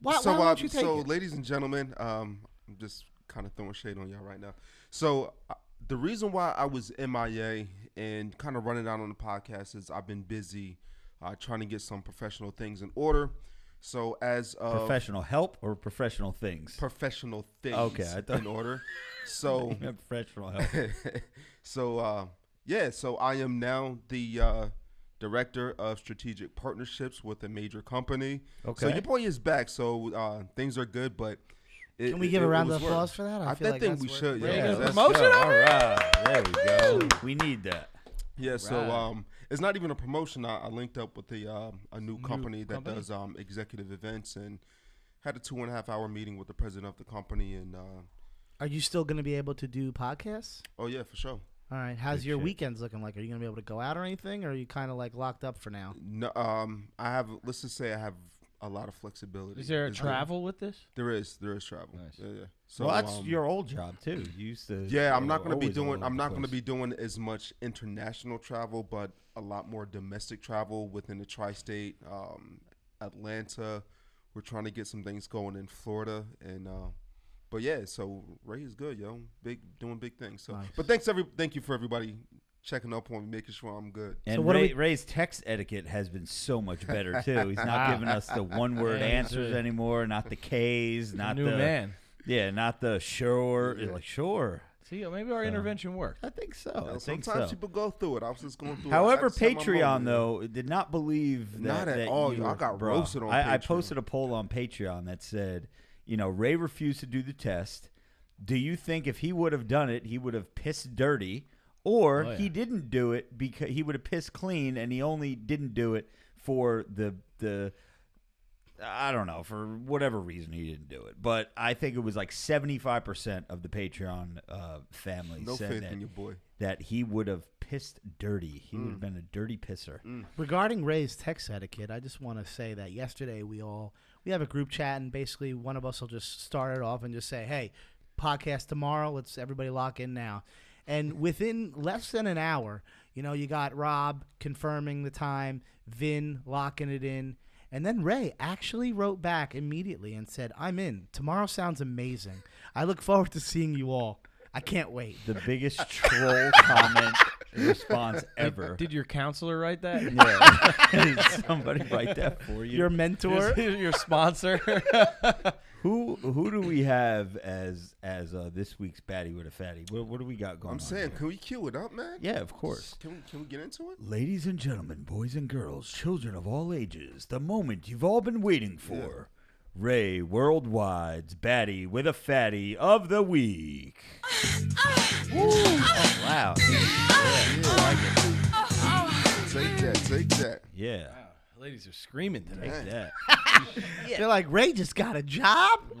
Why, so, why uh, won't you take so it? ladies and gentlemen, um, I'm just kind of throwing shade on y'all right now. So, uh, the reason why I was MIA and kind of running out on the podcast is I've been busy uh, trying to get some professional things in order. So, as of Professional help or professional things? professional things Okay, I thought- in order. So, professional help. so uh, yeah, so I am now the uh, director of strategic partnerships with a major company. Okay. So your boy is back. So uh, things are good, but it, Can we it- give a round was of work. applause for that? I I, feel like think that's we worth should. Yeah, Yeah, that's- promotion All right, there we go. We need that. yeah. So um, it's not even a promotion. I, I linked up with the um, a new company that company? does um executive events and had a two and a half hour meeting with the president of the company and uh, Are you still going to be able to do podcasts? oh yeah for sure. All right. How's Good your shit. weekends looking like? Are you going to be able to go out or anything, or are you kind of like locked up for now? No, um, I have. Let's just say I have a lot of flexibility. Is there a Is travel with this? There is. There is travel. Nice. Yeah, yeah. So well, that's um, your old job too. You used to. Yeah, I'm not going to be always all doing. over I'm the not going to place. be doing as much international travel, but a lot more domestic travel within the tri-state. Um, Atlanta. We're trying to get some things going in Florida, and uh, but yeah. So Ray is good, yo. Big doing big things. So, Nice. but thanks every. Thank you for everybody checking up on me, making sure I'm good. And what do Ray, we- Ray's text etiquette has been so much better too. He's not giving us the one-word answers anymore, not the K's, not New the man. yeah, not the sure. Yeah. Like sure, See, maybe our So- intervention worked. I think so. You know, I think sometimes so. people go through it. I was just going through. I However, just Patreon though did not believe that. Not at that all. you Y'all got bro, roasted on I, I posted a poll on Patreon that said, you know, Ray refused to do the test. Do you think if he would have done it, he would have pissed dirty, or Oh, yeah. he didn't do it because he would have pissed clean, and he only didn't do it for the the I don't know for whatever reason he didn't do it, but I think it was like seventy five percent of the Patreon uh, family No said that, in boy. that he would have pissed dirty. He would have Mm. been a dirty pisser. Regarding Ray's text etiquette, I just want to say that yesterday we all we have a group chat and basically one of us will just start it off and just say, "Hey, podcast tomorrow. Let's everybody lock in now." And within less than an hour, you know, you got Rob confirming the time, Vin locking it in, and then Ray actually wrote back immediately and said, "I'm in. Tomorrow sounds amazing. I look forward to seeing you all. I can't wait." The biggest troll comment response ever. Did your counselor write that? yeah. Did somebody write that for you? Your mentor, Your- your sponsor. who who do we have as as uh, this week's baddie with a fatty? What, what do we got going on? I'm on? saying, here? can we cue it up, man? yeah, of course. Can we, can we get into it? Ladies and gentlemen, boys and girls, children of all ages, the moment you've all been waiting for. Ray Worldwide's baddie with a fatty of the week. Oh, wow. Take that, take that. Yeah. Ladies are screaming today. Take that. they're like, "Ray just got a job."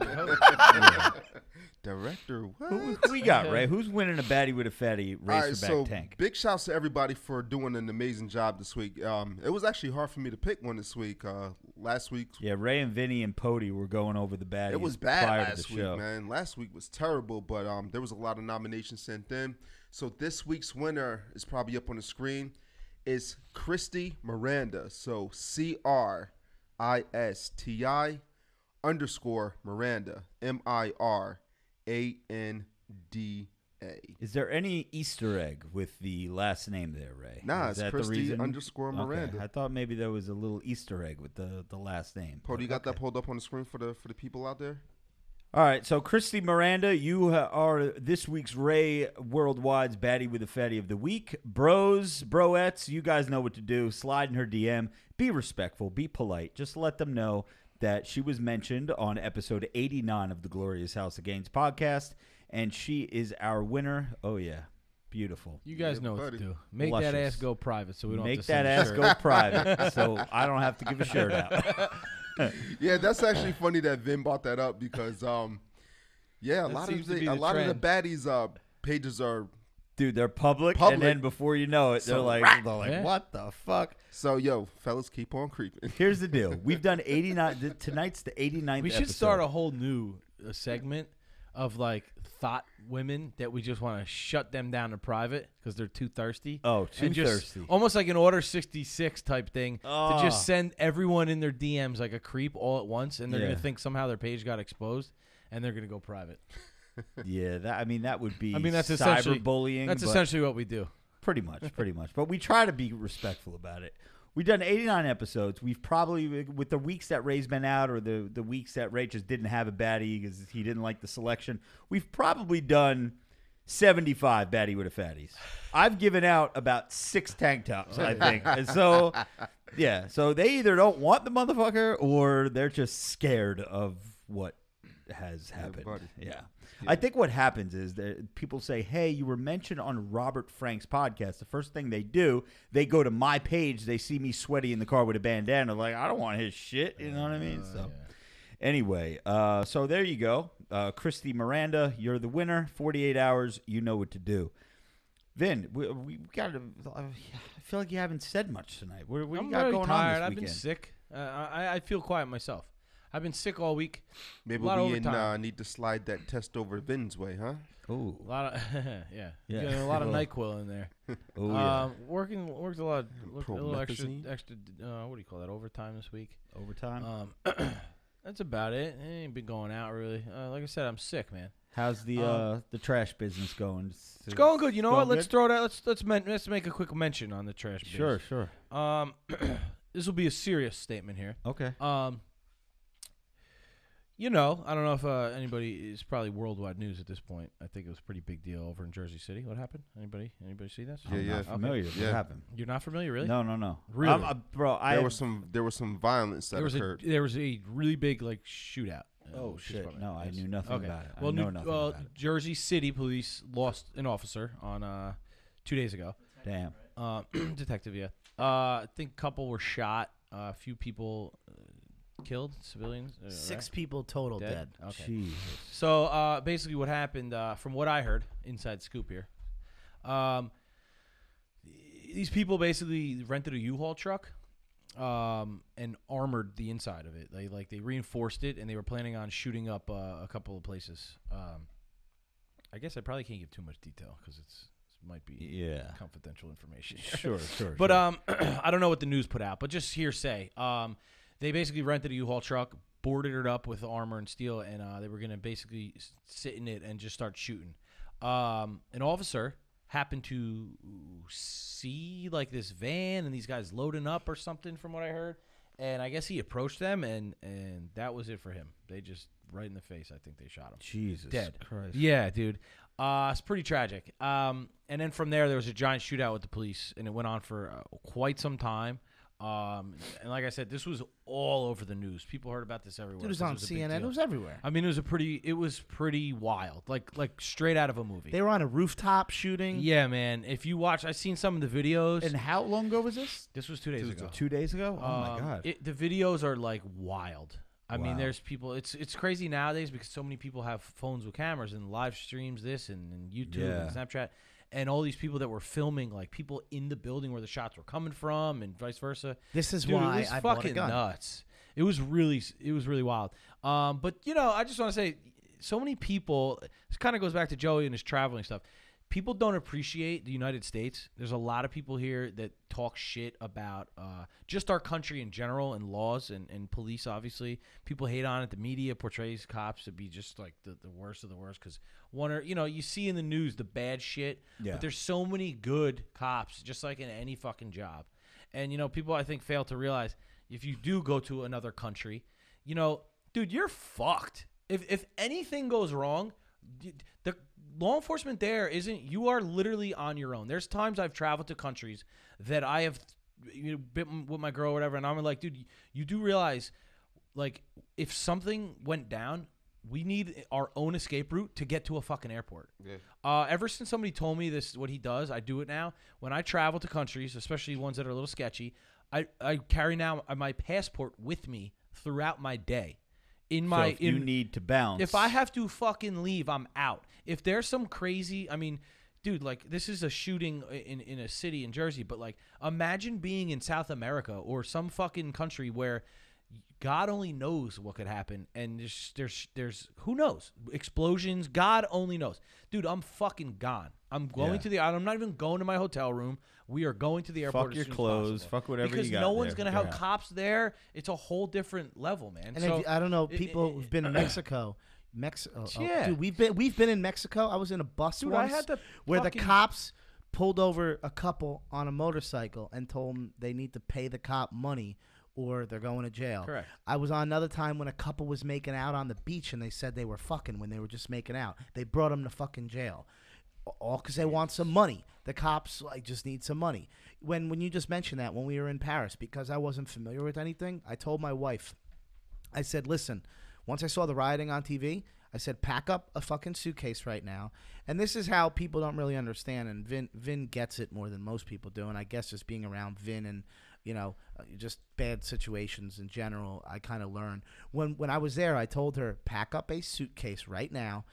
Director, what? Who, who we got, Ray? Who's winning a baddie with a fatty All right, racerback so tank? big shouts to everybody for doing an amazing job this week. Um, it was actually hard for me to pick one this week. Uh, last week, Yeah, Ray and Vinny and Pody were going over the baddies it was bad prior last to the week, show. man. Last week was terrible, but um, there was a lot of nominations sent in. So this week's winner is probably up on the screen. Is Christy Miranda. So C R I S T I underscore Miranda. M I R A N D A. Is there any Easter egg with the last name there, Ray? Nah, Is it's Christy underscore Okay, Miranda. I thought maybe there was a little Easter egg with the, the last name. Paul, you got that pulled up on the screen for the for the people out there? All right, so Christy Miranda, you are this week's Ray Worldwide's baddie with a fatty of the week. Bros, broettes, you guys know what to do. Slide in her DM. Be respectful. Be polite. Just let them know that she was mentioned on episode 89 of the Glorious House of Gains podcast, and she is our winner. Oh, yeah. Beautiful. You guys Yeah, know what to do. Make that ass go private so we don't Make have to that ass shirt. go private so I don't have to give a shirt out. Yeah, that's actually funny that Vin brought that up because um yeah, a That lot of the, a the lot of the baddies uh pages are Dude, they're public, Public. and then before you know it, they're So like, they're like, Yeah. what the fuck? so yo, fellas keep on creeping. Here's the deal. We've done 89. th- Tonight's the 89th We should episode. start a whole new uh, segment of like thought women that we just want to shut them down to private because they're too thirsty. Oh, too and just thirsty. Almost like an Order 66 type thing to Ah. just send everyone in their DMs like a creep all at once and they're Yeah. going to think somehow their page got exposed and they're going to go private. Yeah, that, I mean, that would be I mean, that's essentially- cyberbullying. That's essentially what we do. pretty much, pretty much. But we try to be respectful about it. We've done 89 episodes. We've probably, with the weeks that Ray's been out or the, the weeks that Ray just didn't have a baddie because he didn't like the selection, we've probably done 75 baddie with a fatties. I've given out about six tank tops, I think. and so, yeah. So they either don't want the motherfucker or they're just scared of what has happened. buddy. Yeah. I think what happens is that people say, "Hey, you were mentioned on Robert Frank's podcast." The first thing they do, they go to my page. They see me sweaty in the car with a bandana. Like, I don't want his shit. You know what I mean? So, anyway, uh, so there you go, uh, Christy Miranda. You're the winner. Forty-eight hours. You know what to do. Vin, we, we got to. I feel like you haven't said much tonight. What, what do I'm you got very going tired. on this I've weekend? been sick. Uh, I, I feel quiet myself. I've been sick all week. Maybe A lot of we in, uh, need to slide that test over Vin's way, huh? Oh, A lot of yeah, Yeah. Getting a lot of. Nyquil in there. oh yeah. Um, working worked a lot, worked a little extra, extra. Uh, what do you call that? Overtime this week. Overtime. Um, that's about it. I ain't been going out really. Uh, like I said, I'm sick, man. How's the um, uh, the trash business going? It's, It's going good. You know what? going Let's good? throw that. Let's let's men- let's make a quick mention on the trash. biz. Sure, sure. Um, this will be a serious statement here. Okay. Um, you know, I don't know if uh, anybody is probably worldwide news at this point. I think it was a pretty big deal over in Jersey City. What happened? Anybody? Anybody see this? Yeah, I'm yeah. not familiar. What Yeah. happened? You're not familiar, really? No, no, no. Really? I'm- uh, bro, I there was some there was some violence that there was occurred. a there was a really big like shootout. uh, Oh, police shit. department. No, I Yes. knew nothing Okay. about it. I Well, know New- nothing well, about it. Jersey City police lost an officer on uh two days ago. Damn. Uh, detective, yeah. Uh, I think a couple were shot. Uh, a few people uh, killed, civilians. uh, Six right? people total Dead? dead. Okay. Jesus. So uh, basically, what happened, uh, from what I heard, inside scoop here, um, these people basically rented a U-Haul truck um, and armored the inside of it. They like they reinforced it, and they were planning on shooting up uh, a couple of places. Um, I guess I probably can't give too much detail because it's it might be Yeah. confidential information. Sure, sure. But sure. um, I don't know what the news put out, but just hearsay. Um, they basically rented a U-Haul truck, boarded it up with armor and steel, and uh, they were gonna basically sit in it and just start shooting. Um, an officer happened to see like this van and these guys loading up or something, from what I heard. And I guess he approached them, and and that was it for him. They just right in the face. I think they shot him Jesus dead. Christ. Yeah, dude. Uh, it's pretty tragic. Um, and then from there, there was a giant shootout with the police, and it went on for uh, quite some time. Um, and like I said, this was all over the news. People heard about this everywhere. Dude, it was on a big CNN. It deal. was everywhere. I mean, it was a pretty. It was pretty wild, like like straight out of a movie. They were on a rooftop shooting. yeah, man. If you watch, I've seen some of the videos. And how long ago was this? this was two days ago. Two days ago. Oh my Um, god. It, the videos are like wild. I mean, Wow. there's people. It's it's crazy nowadays because so many people have phones with cameras and live streams this and, and YouTube and Snapchat, and all these people that were filming like people in the building where the shots were coming from and vice versa. This is Dude, why it was I bought a fucking gun. nuts. It was really it was really wild. Um, but you know, I just want to say, so many people. This kind of goes back to Joey and his traveling stuff. People don't appreciate the United States. There's a lot of people here that talk shit about uh, just our country in general and laws and, and police. Obviously, people hate on it. The media portrays cops to be just like the, the worst of the worst because one or you know you see in the news the bad shit. Yeah. But there's so many good cops, just like in any fucking job. And you know, people I think fail to realize if you do go to another country, you know, dude, you're fucked. If if anything goes wrong, the law enforcement there isn't. You are literally on your own. There's times I've traveled to countries that I have you know, been with my girl or whatever, and I'm like, dude, you do realize, like, if something went down. We need our own escape route to get to a fucking airport. Yeah. Uh, ever since somebody told me this, what he does, I do it now. When I travel to countries, especially ones that are a little sketchy, I, I carry now my passport with me throughout my day. In so my, if you need to bounce, if I have to fucking leave, I'm out. If there's some crazy, I mean, dude, like this is a shooting in in a city in Jersey, but like imagine being in South America or some fucking country where God only knows what could happen, and there's there's there's who knows explosions. God only knows, dude. I'm fucking gone. I'm going Yeah. to the. I'm not even going to my hotel room. We are going to the airport. Fuck as your soon clothes, possible. fuck whatever you because no one's there. gonna have Yeah. cops there. It's a whole different level, man. And so, if, I don't know people it- who've been in Mexico. Mexico, oh, oh, Yeah. dude, we've been we've been in Mexico. I was in a bus Dude, I once had to where the cops pulled over a couple on a motorcycle and told them they need to pay the cop money or they're going to jail. Correct. I was on another time when a couple was making out on the beach and they said they were fucking when they were just making out. They brought them to fucking jail. All because they want some money. The cops like just need some money. When when you just mentioned that when we were in Paris, because I wasn't familiar with anything, I told my wife, I said, listen, once I saw the rioting on TV, I said, pack up a fucking suitcase right now. And this is how people don't really understand. And Vin, Vin gets it more than most people do. And I guess just being around Vin and, you know, uh, just bad situations in general, I kind of learned. When, when I was there, I told her, pack up a suitcase right now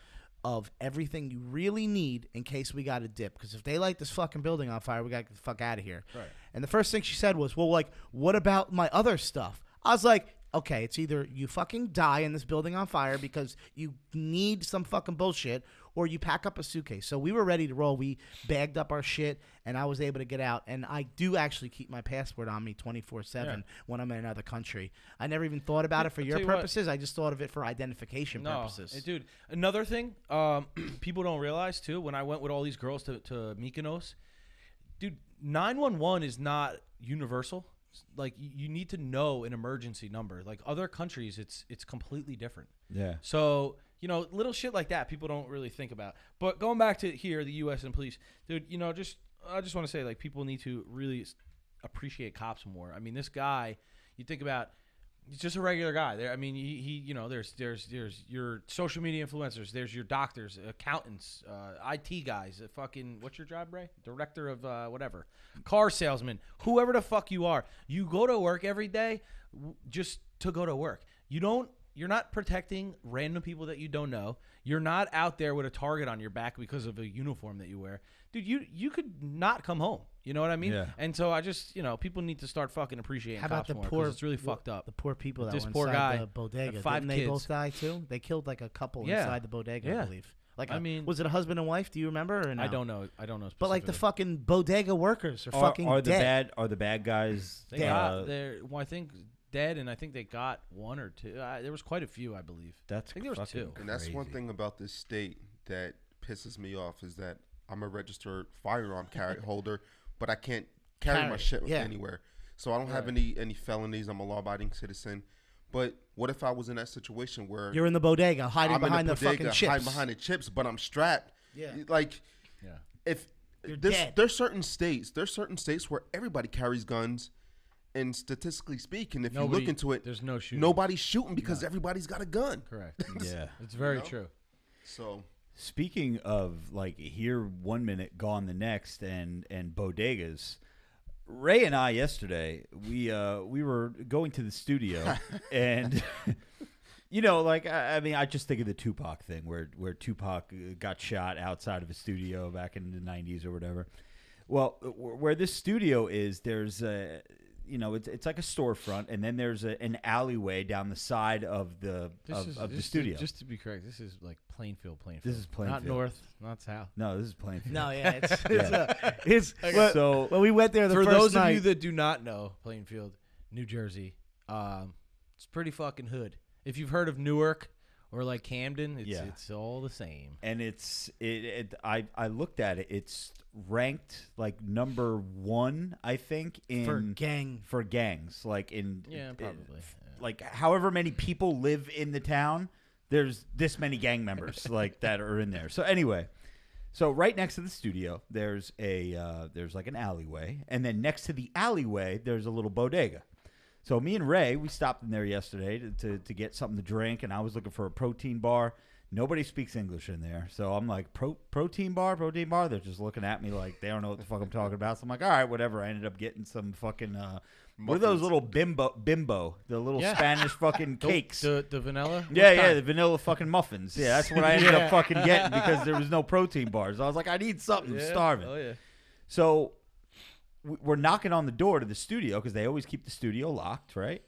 of everything you really need in case we got a dip. Because if they light this fucking building on fire, we got to get the fuck out of here. Right. And the first thing she said was, well, like, what about my other stuff? I was like, okay, it's either you fucking die in this building on fire because you need some fucking bullshit, or you pack up a suitcase. So we were ready to roll. We bagged up our shit, and I was able to get out. And I do actually keep my passport on me 24 7 when I'm in another country. I never even thought about it for I'll your tell you what. purposes. I just thought of it for identification purposes. eh, dude. Another thing, um, people don't realize too. When I went with all these girls to to Mykonos, dude, nine one one is not universal. Like you, you need to know an emergency number. Like other countries, it's it's completely different. Yeah. So you know, little shit like that, people don't really think about. But going back to here, the U.S. and police, dude, you know, just I just want to say, like, people need to really appreciate cops more. I mean, this guy, you think about, he's just a regular guy. There, I mean, he, he you know, there's there's there's your social media influencers, there's your doctors, accountants, uh, IT guys, uh, fucking what's your job, Ray? Director of uh, whatever, car salesman, whoever the fuck you are. You go to work every day, w- just to go to work. You don't. You're not protecting random people that you don't know. You're not out there with a target on your back because of a uniform that you wear, dude. You you could not come home. You know what I mean? Yeah. And so I just you know people need to start fucking appreciating How about cops the more 'cause poor? it's really wh- fucked up. The poor people that This were poor inside guy the had bodega. five Didn't they kids. both die too? They killed like a couple Yeah. inside the bodega, Yeah. I believe. Like I a- mean- was it a husband and wife? Do you remember? Or no? I don't know. I don't know. But like the specifically. fucking bodega workers are, Are, fucking are the dead. bad are the bad guys? They uh, got they're well, I think dead, and I think they got one or two. Uh, there was quite a few, I believe. that's I think there was fucking two. And that's one crazy. thing about this state that pisses me off is that I'm a registered firearm carry holder, but I can't carry, Carry my it, shit yeah. anywhere. So I don't have any any felonies. I'm a law-abiding citizen. But what if I was in that situation where You're in the bodega, hiding I'm behind in the, the, bodega, fucking chips. hide behind the chips, but I'm strapped? Yeah. Like, Yeah. if You're there's, dead. there's certain states, there's certain states where everybody carries guns, and statistically speaking, if you look into it, there's no shooting. nobody's shooting because everybody's got a gun. Correct. Yeah. it's very know? true. So Speaking of like here one minute, gone the next, and and bodegas. Ray and I yesterday we uh we were going to the studio and you know like I, I mean I just think of the Tupac thing where where Tupac uh, got shot outside of a studio back in the 90s or whatever. Well, wh- where this studio is there's a you know it's it's like a storefront and then there's a, an alleyway down the side of the This of, is of the just studio. To, just to be correct, this is like Plainfield, Plainfield. This is Plainfield. not north, not south. no, this is Plainfield. no, yeah, it's it's, uh, it's well, So when we went there the For first those night. of you that do not know Plainfield, New Jersey, um, it's pretty fucking hood. If you've heard of Newark or like Camden, it's Yeah. it's all the same. and it's it, it I I looked at it. It's ranked like number one, I think, in for gang, for gangs. Like in Yeah, in- probably, yeah. like however many people live in the town, there's this many gang members like that are in there. So anyway, so right next to the studio, there's a uh, there's like an alleyway, and then next to the alleyway, there's a little bodega. So me and Ray, we stopped in there yesterday to, to, to get something to drink, and I was looking for a protein bar. Nobody speaks English in there, so I'm like, Pro, protein bar, protein bar. They're just looking at me like they don't know what the fuck I'm talking about. So I'm like, all right, whatever. I ended up getting some fucking uh, what are those little bimbo bimbo, the little Yeah. Spanish fucking cakes. The the vanilla. yeah, yeah, the vanilla fucking muffins. Yeah, that's what I ended Yeah. up fucking getting because there was no protein bars. I was like, I need something. I'm Yeah, starving. Oh yeah. So w- we're knocking on the door to the studio because they always keep the studio locked, right?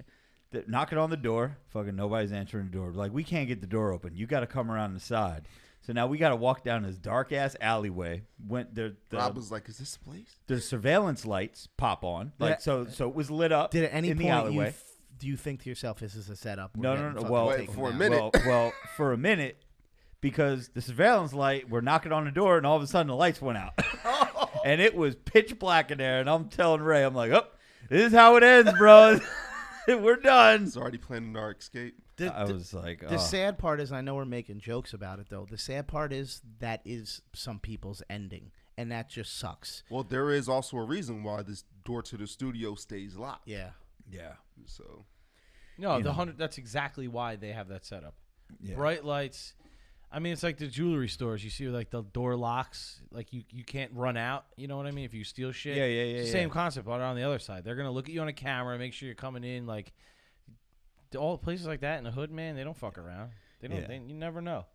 They're knocking on the door. Fucking nobody's answering the door. Like, we can't get the door open. You got to come around the side. So now we got to walk down this dark ass alleyway. Went there. The, Rob was like, "Is this the place?" the surveillance lights pop on. Like Yeah. so, so it was lit up. did at any in the point you f- do you think to yourself this is a setup? We're No, getting no, no. Well, Wait, for a minute. Well, well, for a minute, because the surveillance light, we're knocking on the door, and all of a sudden the lights went out, and it was pitch black in there. And I'm telling Ray, I'm like, "Oh, this is how it ends, bro. we're done." He's already planning our escape. The- I the- was like, The oh. sad part is, I know we're making jokes about it though. The sad part is that is some people's ending, and that just sucks. Well, there is also a reason why this door to the studio stays locked. Yeah. "Yeah, So No, the know. hundred. That's exactly why they have that setup. yeah." Bright lights. I mean, it's like the jewelry stores. You see, like the door locks. Like you, you can't run out. You know what I mean? If you steal shit. Yeah, yeah, It's yeah, Same concept, but on the other side, they're gonna look at you on a camera, make sure you're coming in. Like all places like that in the hood, man, they don't fuck around. They don't. Yeah. They, you never know.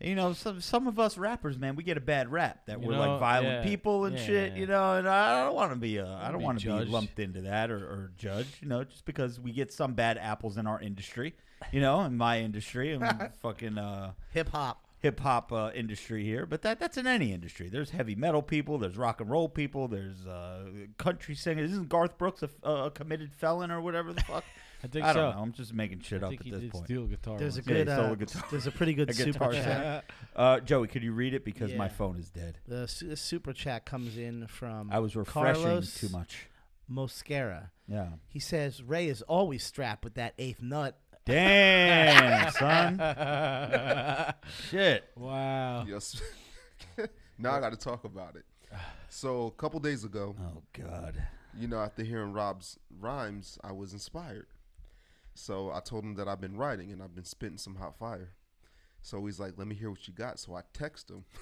You know, some some of us rappers, man, we get a bad rap that You we're know, like violent yeah, people and yeah, shit. yeah. You know, and I don't want to be uh, I don't want to be lumped into that or, or judged. You know, just because we get some bad apples in our industry. You know, in my industry, and fucking uh, Hip hop. Hip hop uh, industry here, but that that's in any industry. There's heavy metal people, there's rock and roll people, there's uh, country singers. Isn't Garth Brooks a, a committed felon or whatever the fuck? I think I don't know. I'm just making shit I up think at he this did point. steal a guitar. There's a once. Yeah, he good. a Uh, guitar. there's a pretty good A super chat. chat. Uh, Joey, could you read it because my phone is dead? The su- super chat comes in from I was refreshing Carlos too much. Mosquera. Yeah. He says Ray is always strapped with that eighth nut. Damn, son. Shit. wow. yes. now I got to talk about it. So a couple days ago, Oh God. you know, after hearing Rob's rhymes, I was inspired. So I told him that I've been writing and I've been spitting some hot fire. So he's like, "Let me hear what you got." So I text him.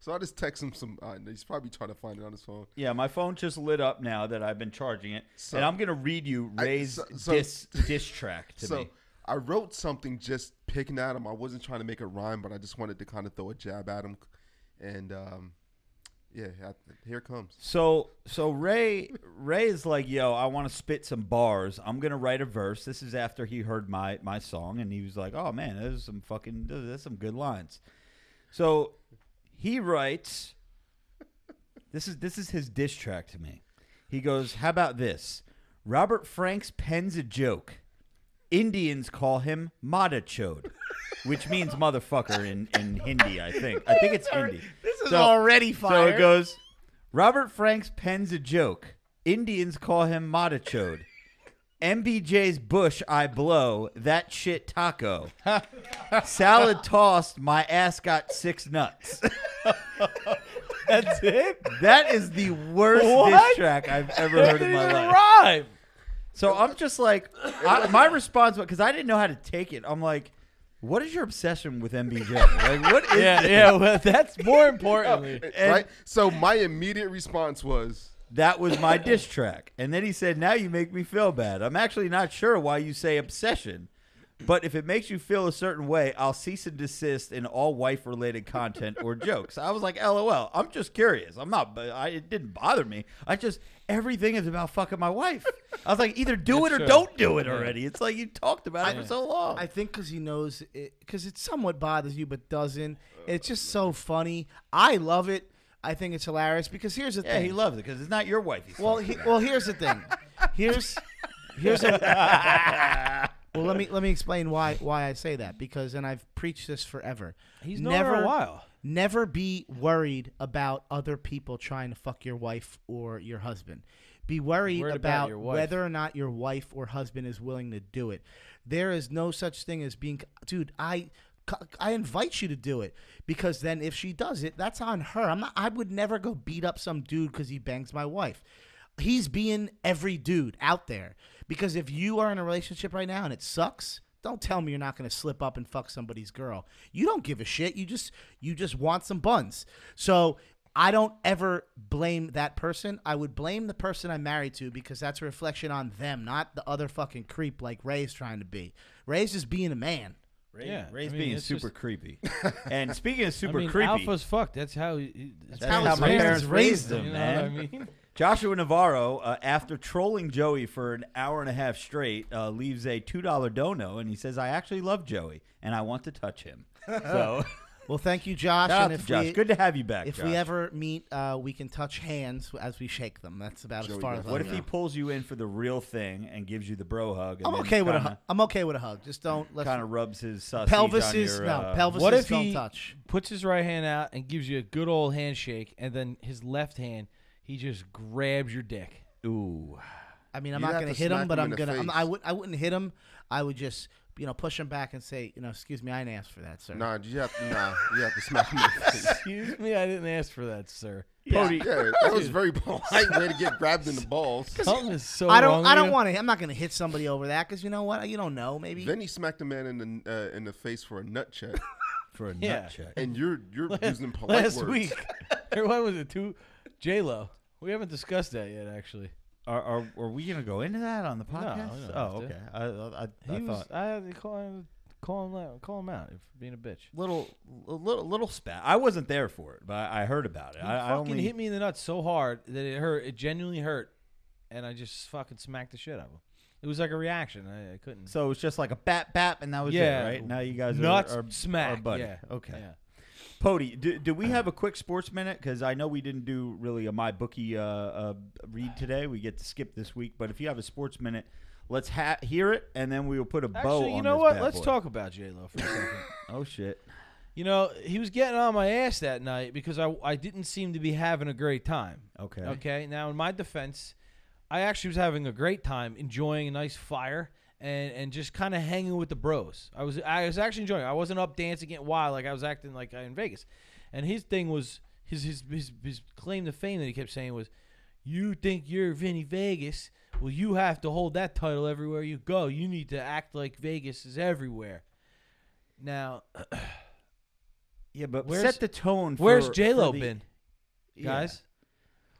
So I just text him some. Uh, he's probably trying to find it on his phone. Yeah, my phone just lit up now that I've been charging it, So- and I'm gonna read you I- Ray's so- so- diss diss track to so me. I wrote something just picking at him. I wasn't trying to make a rhyme, but I just wanted to kind of throw a jab at him. And um, yeah, I, here it comes. So so Ray Ray is like, yo, I want to spit some bars. I'm gonna write a verse. This is after he heard my my song, and he was like, oh man, there's some fucking there's some good lines. So he writes. This is this is his diss track to me. He goes, "How about this? Robert Franks pens a joke. Indians call him Mata Chode, which means motherfucker in, in Hindi, I think. I think it's Hindi. This is So- already So fire. it goes, Robert Franks pens a joke. Indians call him Mata Chode. MBJ's bush I blow, that shit taco. Salad tossed, my ass got six nuts. That's it. That is the worst diss track I've ever That heard in didn't my even life. rhyme. So I'm just like, I, my response, because I didn't know how to take it. I'm like, what is your obsession with MBJ? Like, what is Yeah, this? yeah. Well, that's more importantly. Right? So my immediate response was, That was my diss track. And then he said, Now you make me feel bad. I'm actually not sure why you say obsession. But if it makes you feel a certain way, I'll cease and desist in all wife related content or jokes. I was like, LOL. I'm just curious. I'm not, but I, it didn't bother me. I just, everything is about fucking my wife. I was like, either do it or true. don't do it already. It's like you talked about it for so long. I think because he knows it, because it somewhat bothers you, but doesn't. It's just so funny. I love it. I think it's hilarious because here's the yeah, thing. he loves it because it's not your wife. He's well, talking he, about. well, here's the thing. Here's here's a. well, let me let me explain why why I say that because and I've preached this forever. He's known a while. Never be worried about other people trying to fuck your wife or your husband. Be worried, Worried about about, whether or not your wife or husband is willing to do it. There is no such thing as being, dude. I, I invite you to do it because then if she does it, that's on her. I'm not. I would never go beat up some dude because he bangs my wife. He's being every dude out there because if you are in a relationship right now and it sucks, don't tell me you're not going to slip up and fuck somebody's girl. You don't give a shit. You just you just want some buns. So I don't ever blame that person. I would blame the person I'm married to because that's a reflection on them, not the other fucking creep like Ray's trying to be. Ray's just being a man. Ray, Yeah, Ray's I mean, being super just- creepy. and speaking of super I mean, creepy, alpha's fucked. That's how. He, he- that's, That's how how my parents parents raised raised him, you know man. what I mean? Joshua Navarro, uh, after trolling Joey for an hour and a half straight, uh, leaves a two dollar dono, and he says, "I actually love Joey, and I want to touch him." So, Well, thank you, Josh. shout out and to if Josh. we, Good to have you back. if Josh. we ever meet, uh, we can touch hands as we shake them. That's about as Joey far as does. I what if go. he pulls you in for the real thing and gives you the bro hug? I'm okay with a hug. I'm okay with a hug. Just don't let's Kind of rubs his sausage pelvis on is your, no uh, pelvis What is if don't he touch. puts his right hand out and gives you a good old handshake, and then his left hand, he just grabs your dick? Ooh, I mean, I'm You'd not have gonna to hit him, smack but him I'm in the gonna. I'm, face. I would. I wouldn't hit him. I would just you know push him back and say you know excuse me I didn't ask for that sir. nah, you have to, nah, you have to smack him in the face. Excuse me, I didn't ask for that, sir. Pody. Yeah, that was very polite way to get grabbed in the balls. Something is so I wrong don't. I with don't you. want to. I'm not gonna hit somebody over that because you know what? You don't know. Maybe. Then he smacked a man in the uh, in the face for a nut check, for a nut Yeah. check. and you're you're using polite Last words. week, or what was it? Two, J Lo. We haven't discussed that yet, actually. Are, are, are we gonna go into that on the podcast? we don't oh, have to. okay. I, I, I, He I was. thought I had to call him, call him, out, call him out for being a bitch. little, a little, little spat. I wasn't there for it, but I, heard about it. He I, I fucking only hit me in the nuts so hard that it hurt. It genuinely hurt, and I just fucking smacked the shit out of him. It was like a reaction. I, I couldn't. So it's just like a bap bap, and that was yeah, it, right? Now you guys nuts are, are smack. are buddy. Yeah. Okay. Yeah. Pody, do, do we have a quick sports minute? Because I know we didn't do really a MyBookie uh, uh, read today. We get to skip this week, but if you have a sports minute, let's ha- hear it, and then we will put a bow Actually, on you know what? Let's boy. talk about J Lo for a second. Oh shit! You know, he was getting on my ass that night because I I didn't seem to be having a great time. Okay. Okay. Now, in my defense, I actually was having a great time, enjoying a nice fire and and just kind of hanging with the bros. I was I was actually enjoying. it. I wasn't up dancing, getting wild like I was acting like in Vegas. And his thing was his his his, his claim to fame that he kept saying was, "You think you're Vinny Vegas? Well, you have to hold that title everywhere you go. You need to act like Vegas is everywhere." Now, Yeah, but set the tone. For, Where's J Lo been, guys?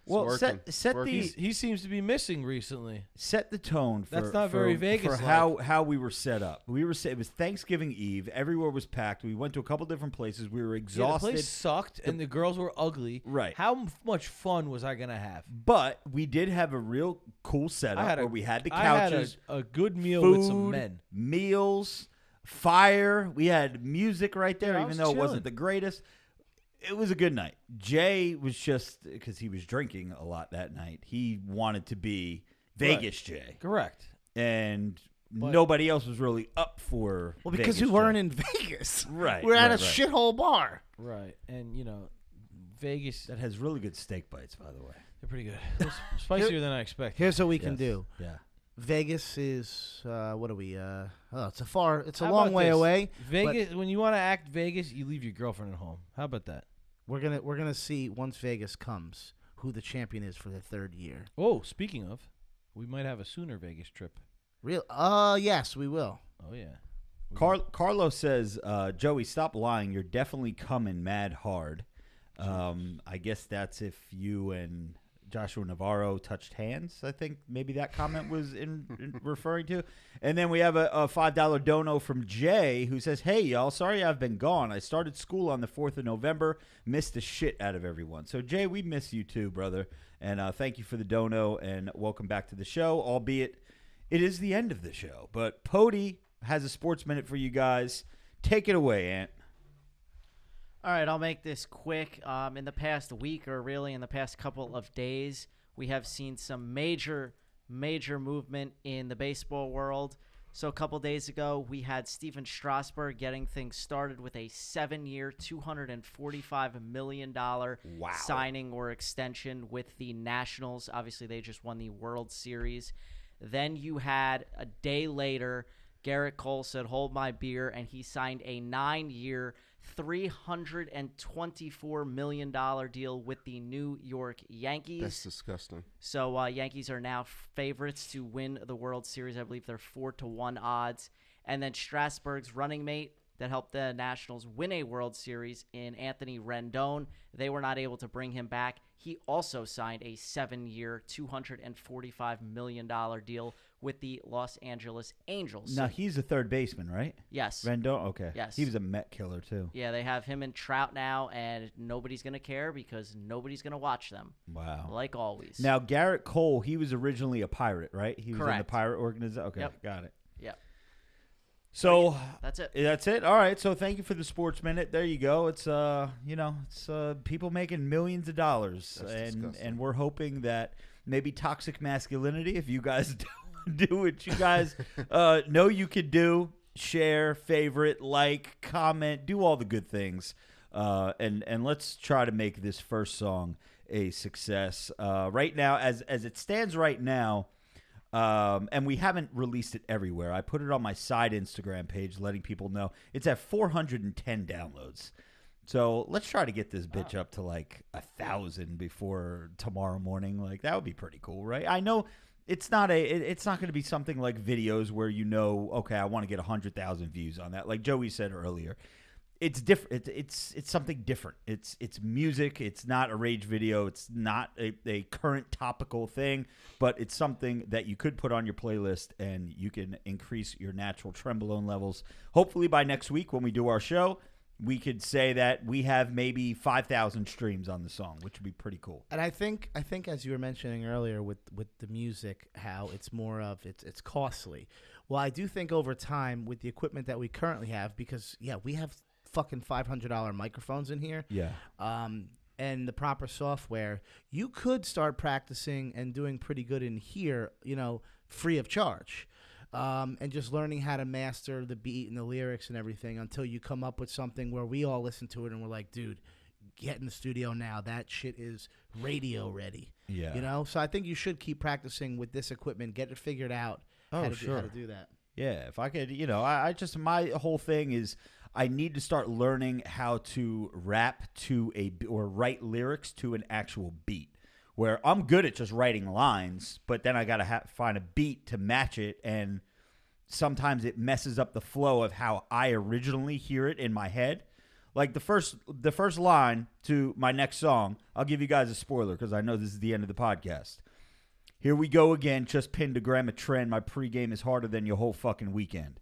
Well, set set the He's, he seems to be missing recently. set the tone. For, That's not for- very for Vegas-like. how how we were set up. We were set, it was Thanksgiving Eve. Everywhere was packed. We went to a couple different places. We were Yeah, the exhausted. place sucked, and the girls were ugly. Right. How m- much fun was I gonna have? But we did have a real cool setup I had a, where we had the I had couches, a, a good meal food, with some men. meals, fire. We had music right there, I even was though it wasn't the greatest. It was a good night. Jay was just because he was drinking a lot that night. He wanted to be Vegas Jay, Correct. and But- nobody else was really up for. Well, because Vegas we weren't Jay. in Vegas. Right, We're at right, a right. shithole bar. Right. And you know, Vegas, That has really good steak bites, by the way. they're pretty good. They're spicier than I expected. Here's what we can Yes. do. Yeah. Vegas is uh, what are we? Uh, oh, it's a far. It's a How long about way this? away. Vegas. When you want to act Vegas, you leave your girlfriend at home. How about that? We're gonna we're gonna see once Vegas comes who the champion is for the third year. Oh, speaking of, we might have a sooner Vegas trip. Real? Uh, yes, we will. Oh yeah. We Car- Carlos says, uh, Joey, stop lying. You're definitely coming mad hard. Um, I guess that's if you and Joshua Navarro touched hands. I think maybe that comment was in, in referring to. And then we have a, a five dollar dono from Jay who says, "Hey y'all, sorry I've been gone. I started school on the fourth of November. Missed the shit out of everyone. So Jay, we miss you too, brother. And uh, thank you for the dono and welcome back to the show. Albeit it is the end of the show, but Pody has a sports minute for you guys. Take it away, Ant. All right, I'll make this quick. Um, in the past week, or really in the past couple of days, we have seen some major, major movement in the baseball world. So, a couple days ago, we had Stephen Strasburg getting things started with a seven year, $245 million wow. signing or extension with the Nationals. Obviously, they just won the World Series. Then you had a day later, Gerrit Cole said, Hold my beer, and he signed a nine year, $324 million deal with the New York Yankees. That's disgusting. So, uh, Yankees are now favorites to win the World Series. I believe they're 4 to 1 odds. And then Strasburg's running mate, that helped the Nationals win a World Series in Anthony Rendon. They were not able to bring him back. He also signed a hundred and forty-five million dollar deal with the Los Angeles Angels. Now he's a third baseman, right? yes. Rendon. Okay. Yes. He was a Met killer too. yeah, they have him and Trout now, and nobody's gonna care because nobody's gonna watch them, Wow. like always. Now Gerrit Cole, he was originally a pirate, right? He was in the pirate organization. Okay, Yep. got it. So That's it. that's it. All right. So thank you for the sports minute. There you go. It's uh, you know, it's uh, people making millions of dollars, That's and disgusting. and we're hoping that maybe toxic masculinity. If you guys do, do what you guys uh, know you could do, share, favorite, like, comment, do all the good things, uh, and and let's try to make this first song a success. Uh, right now, as as it stands right now. Um, and we haven't released it everywhere. I put it on my side Instagram page, letting people know it's at 410 downloads. So let's try to get this bitch up to like a thousand before tomorrow morning. Like that would be pretty cool, right? I know it's not a, it- it's not going to be something like videos where you know, okay, I want to get a hundred thousand views on that. Like Joey said earlier, it's different. It's, it's something different. It's it's music. It's not a rage video. It's not a, a current topical thing, but it's something that you could put on your playlist and you can increase your natural trenbolone levels. Hopefully by next week when we do our show, we could say that we have maybe five thousand streams on the song, which would be pretty cool. And I think I think as you were mentioning earlier with with the music, how it's more of it's it's costly. Well, I do think over time with the equipment that we currently have, because yeah, we have fucking five hundred dollar microphones in here. Yeah. um, and the proper software, you could start practicing and doing pretty good in here, you know, free of charge. Um, and just learning how to master the beat and the lyrics and everything until you come up with something where we all listen to it and we're like, dude, get in the studio now. That shit is radio ready. Yeah. You know? So I think you should keep practicing with this equipment, get it figured out Oh, how, to do, how to do that. Yeah, if I could, you know, I, I just my whole thing is I need to start learning how to rap to a or write lyrics to an actual beat. Where I'm good at just writing lines, but then I gotta ha- find a beat to match it, and sometimes it messes up the flow of how I originally hear it in my head. Like the first the first line to my next song, I'll give you guys a spoiler because I know this is the end of the podcast. Here we go again, just pinned to gram a trend. My pregame is harder than your whole fucking weekend.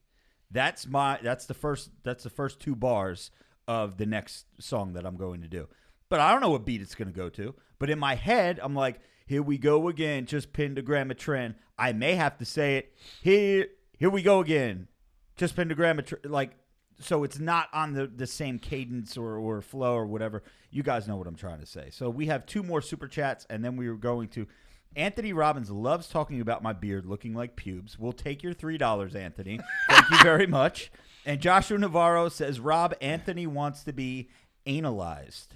That's my that's the first that's the first two bars of the next song that I'm going to do. But I don't know what beat it's going to go to. But in my head, I'm like, here we go again, just pinned to gram a trend. I may have to say it. Here here we go again. Just pinned to gram a tr- like so it's not on the, the same cadence or, or flow or whatever. You guys know what I'm trying to say. So we have two more super chats, and then we are going to. Anthony Robbins loves talking about my beard looking like pubes. We'll take your three dollars, Anthony. Thank you very much. And Joshua Navarro says Rob Anthony wants to be analyzed.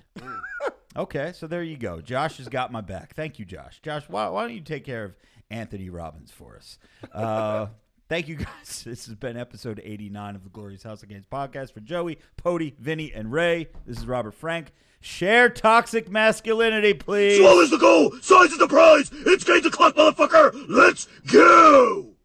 okay, so there you go. Josh has got my back. Thank you, Josh. Josh, why, why don't you take care of Anthony Robbins for us? Uh, Thank you guys. This has been episode 89 of the Glorious House of Gains podcast for Joey, Pody, Vinny, and Ray. This is Robert Frank. Share toxic masculinity, please. Small is the goal, size is the prize. It's game to clock, motherfucker. Let's go.